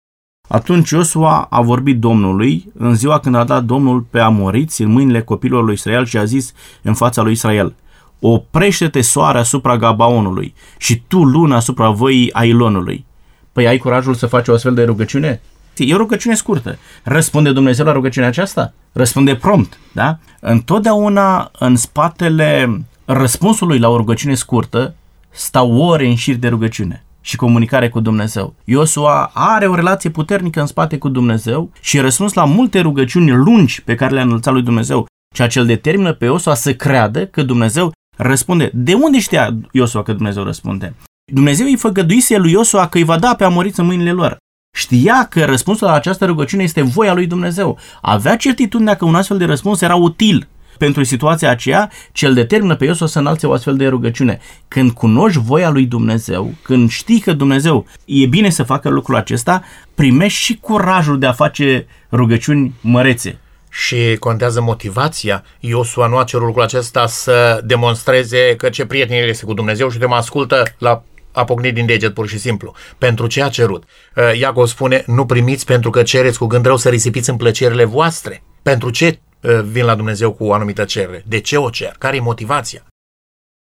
Atunci Iosua a vorbit Domnului în ziua când a dat Domnul pe amoriți în mâinile copilului lui Israel și a zis în fața lui Israel, Oprește-te soare asupra Gabaonului și tu luna asupra văii Ailonului Păi ai curajul să faci o astfel de rugăciune? E o rugăciune scurtă. Răspunde Dumnezeu la rugăciunea aceasta? Răspunde prompt, da? Întotdeauna în spatele răspunsului la o rugăciune scurtă stau ore în șir de rugăciune și comunicare cu Dumnezeu. Iosua are o relație puternică în spate cu Dumnezeu și răspuns la multe rugăciuni lungi pe care le-a înălțat lui Dumnezeu, ceea ce îl determină pe Iosua să creadă că Dumnezeu răspunde. De unde știa Iosua că Dumnezeu răspunde? Dumnezeu îi făgăduise lui Iosua că îi va da pe amoriți în mâinile lor. Știa că răspunsul la această rugăciune este voia lui Dumnezeu. Avea certitudinea că un astfel de răspuns era util pentru situația aceea ce îl determină pe Iosua să înalțe o astfel de rugăciune. Când cunoști voia lui Dumnezeu, când știi că Dumnezeu e bine să facă lucrul acesta, primești și curajul de a face rugăciuni mărețe. Și contează motivația. Iosua nu a cerut lucrul acesta să demonstreze că ce prieten este cu Dumnezeu și de mă ascultă la a pocnit din deget pur și simplu. Pentru ce a cerut? Uh, Iacov spune, nu primiți pentru că cereți cu gând rău să risipiți în plăcerile voastre. Pentru ce uh, vin la Dumnezeu cu o anumită cerere? De ce o cer? Care e motivația?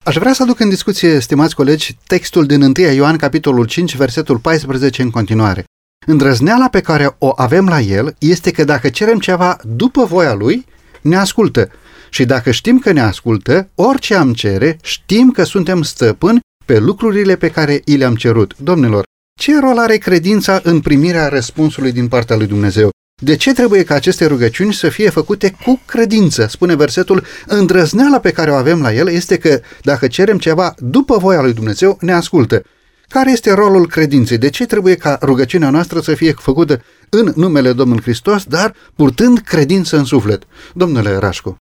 Aș vrea să aduc în discuție, stimați colegi, textul din 1 Ioan, capitolul 5, versetul 14 în continuare. Îndrăzneala pe care o avem la el este că dacă cerem ceva după voia lui, ne ascultă. Și dacă știm că ne ascultă, orice am cere, știm că suntem stăpâni pe lucrurile pe care i le-am cerut. Domnilor, ce rol are credința în primirea răspunsului din partea lui Dumnezeu? De ce trebuie ca aceste rugăciuni să fie făcute cu credință? Spune versetul, îndrăzneala pe care o avem la el este că dacă cerem ceva după voia lui Dumnezeu, ne ascultă. Care este rolul credinței? De ce trebuie ca rugăciunea noastră să fie făcută în numele Domnului Hristos, dar purtând credință în suflet? Domnule Rașcu.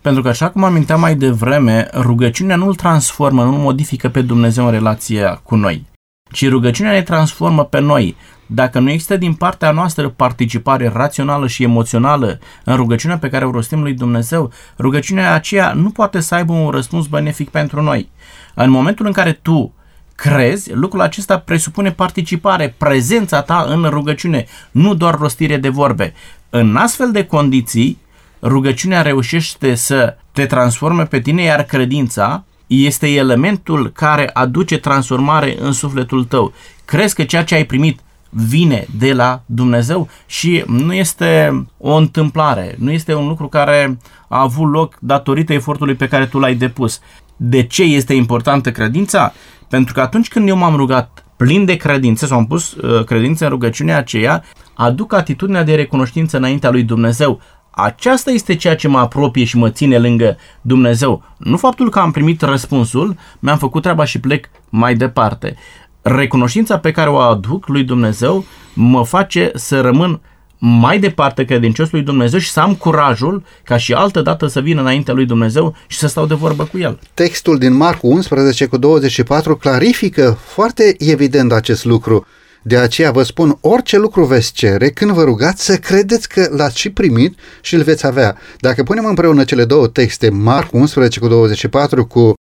Pentru că, așa cum aminteam mai devreme, rugăciunea nu îl transformă, nu modifică pe Dumnezeu în relația cu noi, ci rugăciunea ne transformă pe noi. Dacă nu există din partea noastră participare rațională și emoțională în rugăciunea pe care o rostim lui Dumnezeu, rugăciunea aceea nu poate să aibă un răspuns benefic pentru noi. În momentul în care tu crezi, lucrul acesta presupune participare, prezența ta în rugăciune, nu doar rostire de vorbe. În astfel de condiții, rugăciunea reușește să te transforme pe tine, iar credința este elementul care aduce transformare în sufletul tău. Crezi că ceea ce ai primit vine de la Dumnezeu și nu este o întâmplare, nu este un lucru care a avut loc datorită efortului pe care tu l-ai depus. De ce este importantă credința? Pentru că atunci când eu m-am rugat plin de credință sau am pus uh, credință în rugăciunea aceea, aduc atitudinea de recunoștință înaintea lui Dumnezeu. Aceasta este ceea ce mă apropie și mă ține lângă Dumnezeu. Nu faptul că am primit răspunsul, mi-am făcut treaba și plec mai departe. Recunoștința pe care o aduc lui Dumnezeu mă face să rămân mai departe credincios lui Dumnezeu și să am curajul ca și altă dată să vin înaintea lui Dumnezeu și să stau de vorbă cu el. Textul din Marcu 11 cu 24 clarifică foarte evident acest lucru. De aceea vă spun, orice lucru veți cere, când vă rugați, să credeți că l-ați și primit și îl veți avea. Dacă punem împreună cele două texte, Marcu 11 cu 24 cu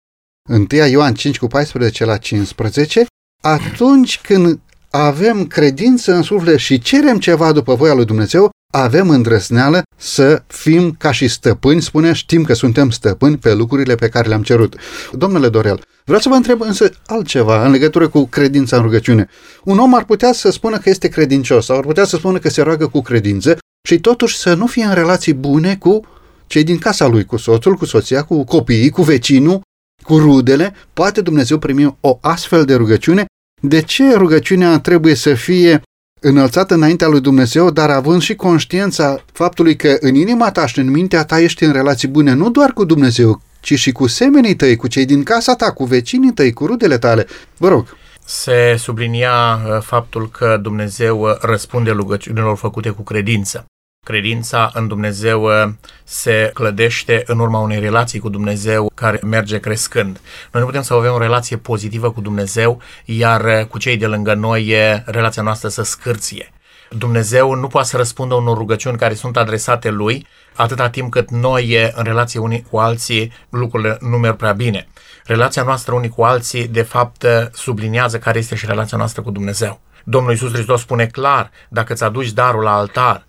1 Ioan 5 cu 14 la 15, atunci când avem credință în suflet și cerem ceva după voia lui Dumnezeu, avem îndrăsneală să fim ca și stăpâni, spune, știm că suntem stăpâni pe lucrurile pe care le-am cerut. Domnule Dorel, vreau să vă întreb însă altceva în legătură cu credința în rugăciune. Un om ar putea să spună că este credincios sau ar putea să spună că se roagă cu credință și totuși să nu fie în relații bune cu cei din casa lui, cu soțul, cu soția, cu copiii, cu vecinul, cu rudele. Poate Dumnezeu primi o astfel de rugăciune de ce rugăciunea trebuie să fie înălțată înaintea lui Dumnezeu, dar având și conștiința faptului că în inima ta și în mintea ta ești în relații bune nu doar cu Dumnezeu, ci și cu semenii tăi, cu cei din casa ta, cu vecinii tăi, cu rudele tale. Vă rog. Se sublinia uh, faptul că Dumnezeu uh, răspunde rugăciunilor făcute cu credință. Credința în Dumnezeu uh, se clădește în urma unei relații cu Dumnezeu care merge crescând. Noi nu putem să avem o relație pozitivă cu Dumnezeu, iar uh, cu cei de lângă noi relația noastră să scârție. Dumnezeu nu poate să răspundă unor rugăciuni care sunt adresate lui atâta timp cât noi, în relație unii cu alții, lucrurile nu merg prea bine. Relația noastră unii cu alții, de fapt, subliniază care este și relația noastră cu Dumnezeu. Domnul Iisus Hristos spune clar, dacă îți aduci darul la altar, Uh,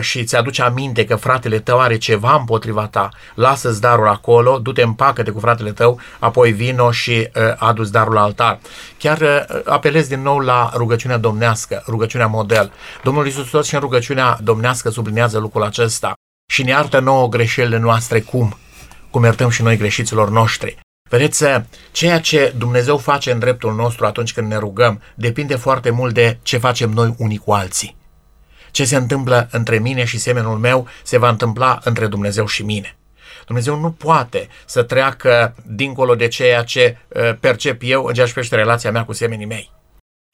și îți aduce aminte că fratele tău are ceva împotriva ta, lasă-ți darul acolo, du-te împacă-te cu fratele tău, apoi vino și uh, adu darul la altar. Chiar uh, apelez din nou la rugăciunea domnească, rugăciunea model. Domnul Iisus tot și în rugăciunea domnească sublinează lucrul acesta și ne iartă nouă greșelile noastre cum? Cum iertăm și noi greșiților noștri. Vedeți, ceea ce Dumnezeu face în dreptul nostru atunci când ne rugăm depinde foarte mult de ce facem noi unii cu alții. Ce se întâmplă între mine și semenul meu se va întâmpla între Dumnezeu și mine. Dumnezeu nu poate să treacă dincolo de ceea ce uh, percep eu în ceea ce privește relația mea cu semenii mei.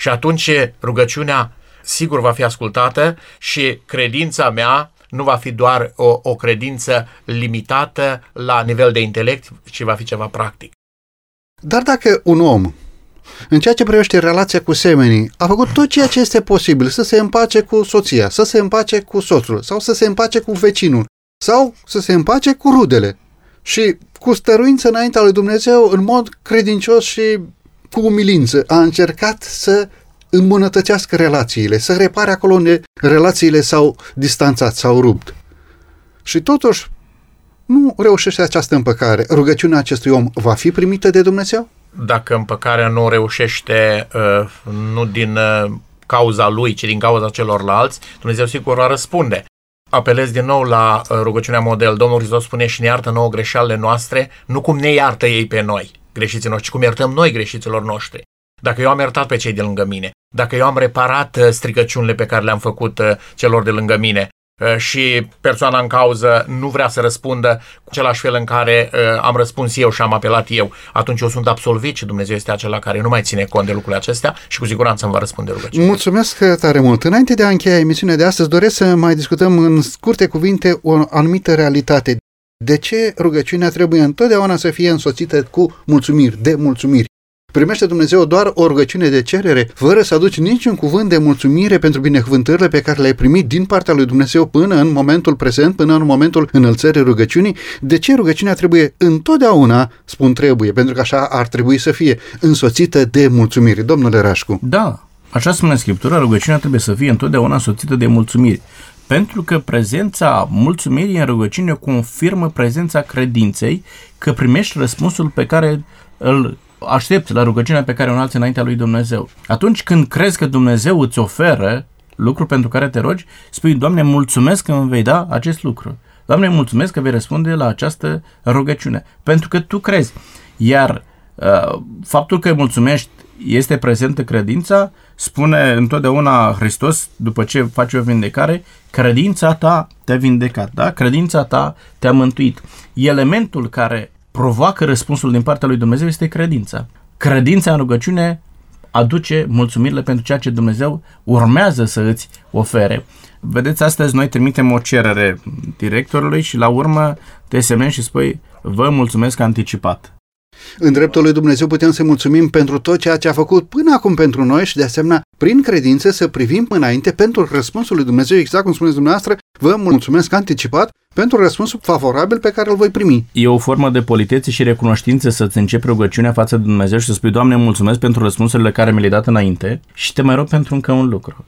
Și atunci rugăciunea sigur va fi ascultată și credința mea nu va fi doar o, o credință limitată la nivel de intelect, ci va fi ceva practic. Dar dacă un om în ceea ce privește relația cu semenii, a făcut tot ceea ce este posibil să se împace cu soția, să se împace cu soțul sau să se împace cu vecinul sau să se împace cu rudele și cu stăruință înaintea lui Dumnezeu în mod credincios și cu umilință a încercat să îmbunătățească relațiile, să repare acolo unde relațiile s-au distanțat, s-au rupt. și totuși nu reușește această împăcare. Rugăciunea acestui om va fi primită de Dumnezeu? Dacă împăcarea nu reușește, uh, nu din uh, cauza lui, ci din cauza celorlalți, Dumnezeu sigur va răspunde. Apelez din nou la uh, rugăciunea model. Domnul Hristos spune și ne iartă nouă greșalele noastre, nu cum ne iartă ei pe noi, greșiții noștri, ci cum iertăm noi greșiților noștri. Dacă eu am iertat pe cei de lângă mine, dacă eu am reparat stricăciunile pe care le-am făcut celor de lângă mine, Uh, și persoana în cauză nu vrea să răspundă cu același fel în care uh, am răspuns eu și am apelat eu, atunci eu sunt absolvit și Dumnezeu este acela care nu mai ține cont de lucrurile acestea și cu siguranță îmi va răspunde rugăciunea. Mulțumesc tare mult. Înainte de a încheia emisiunea de astăzi, doresc să mai discutăm în scurte cuvinte o anumită realitate. De ce rugăciunea trebuie întotdeauna să fie însoțită cu mulțumiri, de mulțumiri? Primește Dumnezeu doar o rugăciune de cerere, fără să aduci niciun cuvânt de mulțumire pentru binecuvântările pe care le-ai primit din partea lui Dumnezeu până în momentul prezent, până în momentul înălțării rugăciunii. De ce rugăciunea trebuie întotdeauna, spun trebuie, pentru că așa ar trebui să fie, însoțită de mulțumire. Domnule Rașcu. Da, așa spune Scriptura, rugăciunea trebuie să fie întotdeauna însoțită de mulțumiri. Pentru că prezența mulțumirii în rugăciune confirmă prezența credinței că primești răspunsul pe care îl aștepți la rugăciunea pe care o înalți înaintea lui Dumnezeu. Atunci când crezi că Dumnezeu îți oferă lucru pentru care te rogi, spui, Doamne, mulțumesc că îmi vei da acest lucru. Doamne, mulțumesc că vei răspunde la această rugăciune. Pentru că tu crezi. Iar uh, faptul că mulțumești este prezentă credința, spune întotdeauna Hristos, după ce face o vindecare, credința ta te-a vindecat, da? Credința ta te-a mântuit. Elementul care provoacă răspunsul din partea lui Dumnezeu este credința. Credința în rugăciune aduce mulțumirile pentru ceea ce Dumnezeu urmează să îți ofere. Vedeți, astăzi noi trimitem o cerere directorului și la urmă te semnezi și spui vă mulțumesc anticipat. În dreptul lui Dumnezeu putem să mulțumim pentru tot ceea ce a făcut până acum pentru noi și de asemenea, prin credință, să privim înainte pentru răspunsul lui Dumnezeu, exact cum spuneți dumneavoastră, vă mulțumesc anticipat pentru răspunsul favorabil pe care îl voi primi. E o formă de politețe și recunoștință să-ți începi rugăciunea față de Dumnezeu și să spui, Doamne, mulțumesc pentru răspunsurile care mi le-ai dat înainte și te mai rog pentru încă un lucru.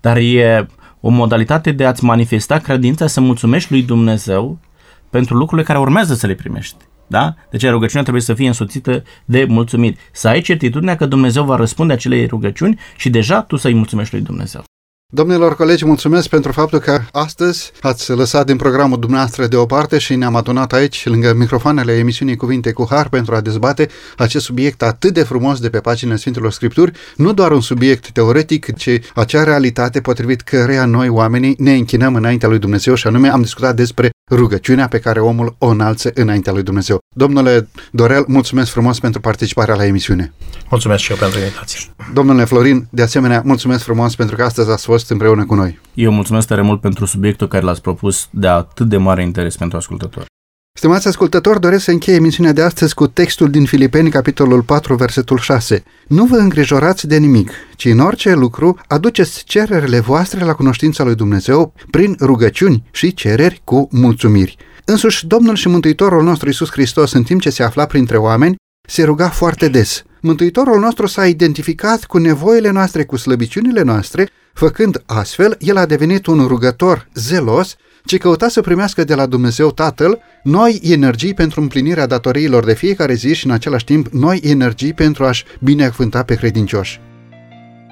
Dar e o modalitate de a-ți manifesta credința să mulțumești lui Dumnezeu pentru lucrurile care urmează să le primești. Da? Deci rugăciunea trebuie să fie însoțită de mulțumiri. Să ai certitudinea că Dumnezeu va răspunde acelei rugăciuni și deja tu să-i mulțumești lui Dumnezeu. Domnilor colegi, mulțumesc pentru faptul că astăzi ați lăsat din programul dumneavoastră deoparte și ne-am adunat aici, lângă microfoanele emisiunii Cuvinte cu Har, pentru a dezbate acest subiect atât de frumos de pe paginile Sfintelor Scripturi, nu doar un subiect teoretic, ci acea realitate potrivit căreia noi, oamenii, ne închinăm înaintea lui Dumnezeu și anume am discutat despre rugăciunea pe care omul o înalță înaintea lui Dumnezeu. Domnule Dorel, mulțumesc frumos pentru participarea la emisiune. Mulțumesc și eu pentru invitație. Domnule Florin, de asemenea, mulțumesc frumos pentru că astăzi ați fost împreună cu noi. Eu mulțumesc tare mult pentru subiectul care l-ați propus de atât de mare interes pentru ascultători. Stimați ascultători, doresc să încheie emisiunea de astăzi cu textul din Filipeni, capitolul 4, versetul 6. Nu vă îngrijorați de nimic, ci în orice lucru aduceți cererile voastre la cunoștința lui Dumnezeu prin rugăciuni și cereri cu mulțumiri. Însuși, Domnul și Mântuitorul nostru Isus Hristos, în timp ce se afla printre oameni, se ruga foarte des. Mântuitorul nostru s-a identificat cu nevoile noastre, cu slăbiciunile noastre, făcând astfel, el a devenit un rugător zelos ce căuta să primească de la Dumnezeu Tatăl noi energii pentru împlinirea datoriilor de fiecare zi și în același timp noi energii pentru a-și binecuvânta pe credincioși.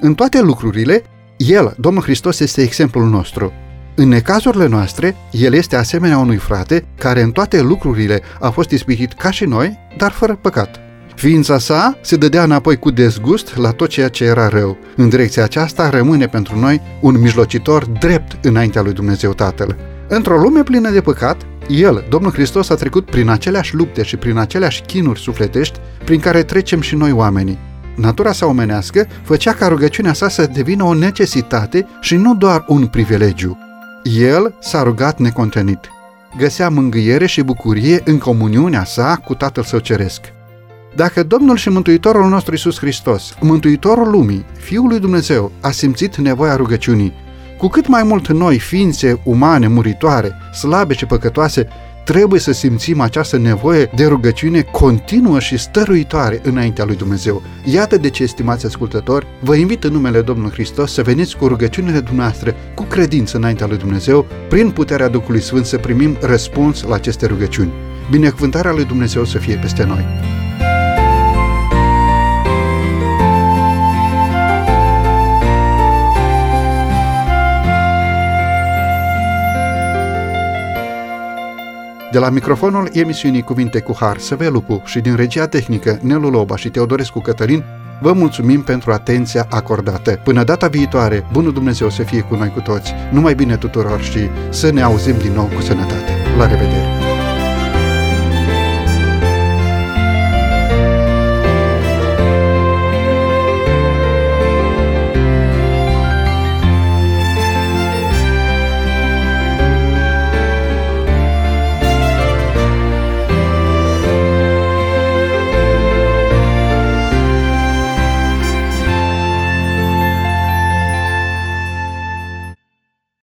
În toate lucrurile, El, Domnul Hristos, este exemplul nostru. În necazurile noastre, El este asemenea unui frate care în toate lucrurile a fost ispitit ca și noi, dar fără păcat. Ființa sa se dădea înapoi cu dezgust la tot ceea ce era rău. În direcția aceasta rămâne pentru noi un mijlocitor drept înaintea lui Dumnezeu Tatăl. Într-o lume plină de păcat, El, Domnul Hristos, a trecut prin aceleași lupte și prin aceleași chinuri sufletești prin care trecem și noi oamenii. Natura sa omenească făcea ca rugăciunea sa să devină o necesitate și nu doar un privilegiu. El s-a rugat necontenit. Găsea mângâiere și bucurie în comuniunea sa cu Tatăl Său Ceresc. Dacă Domnul și Mântuitorul nostru Isus Hristos, Mântuitorul lumii, Fiul lui Dumnezeu, a simțit nevoia rugăciunii, cu cât mai mult noi, ființe umane, muritoare, slabe și păcătoase, trebuie să simțim această nevoie de rugăciune continuă și stăruitoare înaintea lui Dumnezeu. Iată de ce, estimați ascultători, vă invit în numele Domnului Hristos să veniți cu rugăciunile dumneavoastră, cu credință înaintea lui Dumnezeu, prin puterea Duhului Sfânt să primim răspuns la aceste rugăciuni. Binecuvântarea lui Dumnezeu să fie peste noi! De la microfonul emisiunii Cuvinte cu Har, Săve Lupu și din regia tehnică Nelu Loba și Teodorescu Cătălin, vă mulțumim pentru atenția acordată. Până data viitoare, bunul Dumnezeu să fie cu noi cu toți. Numai bine tuturor și să ne auzim din nou cu sănătate. La revedere!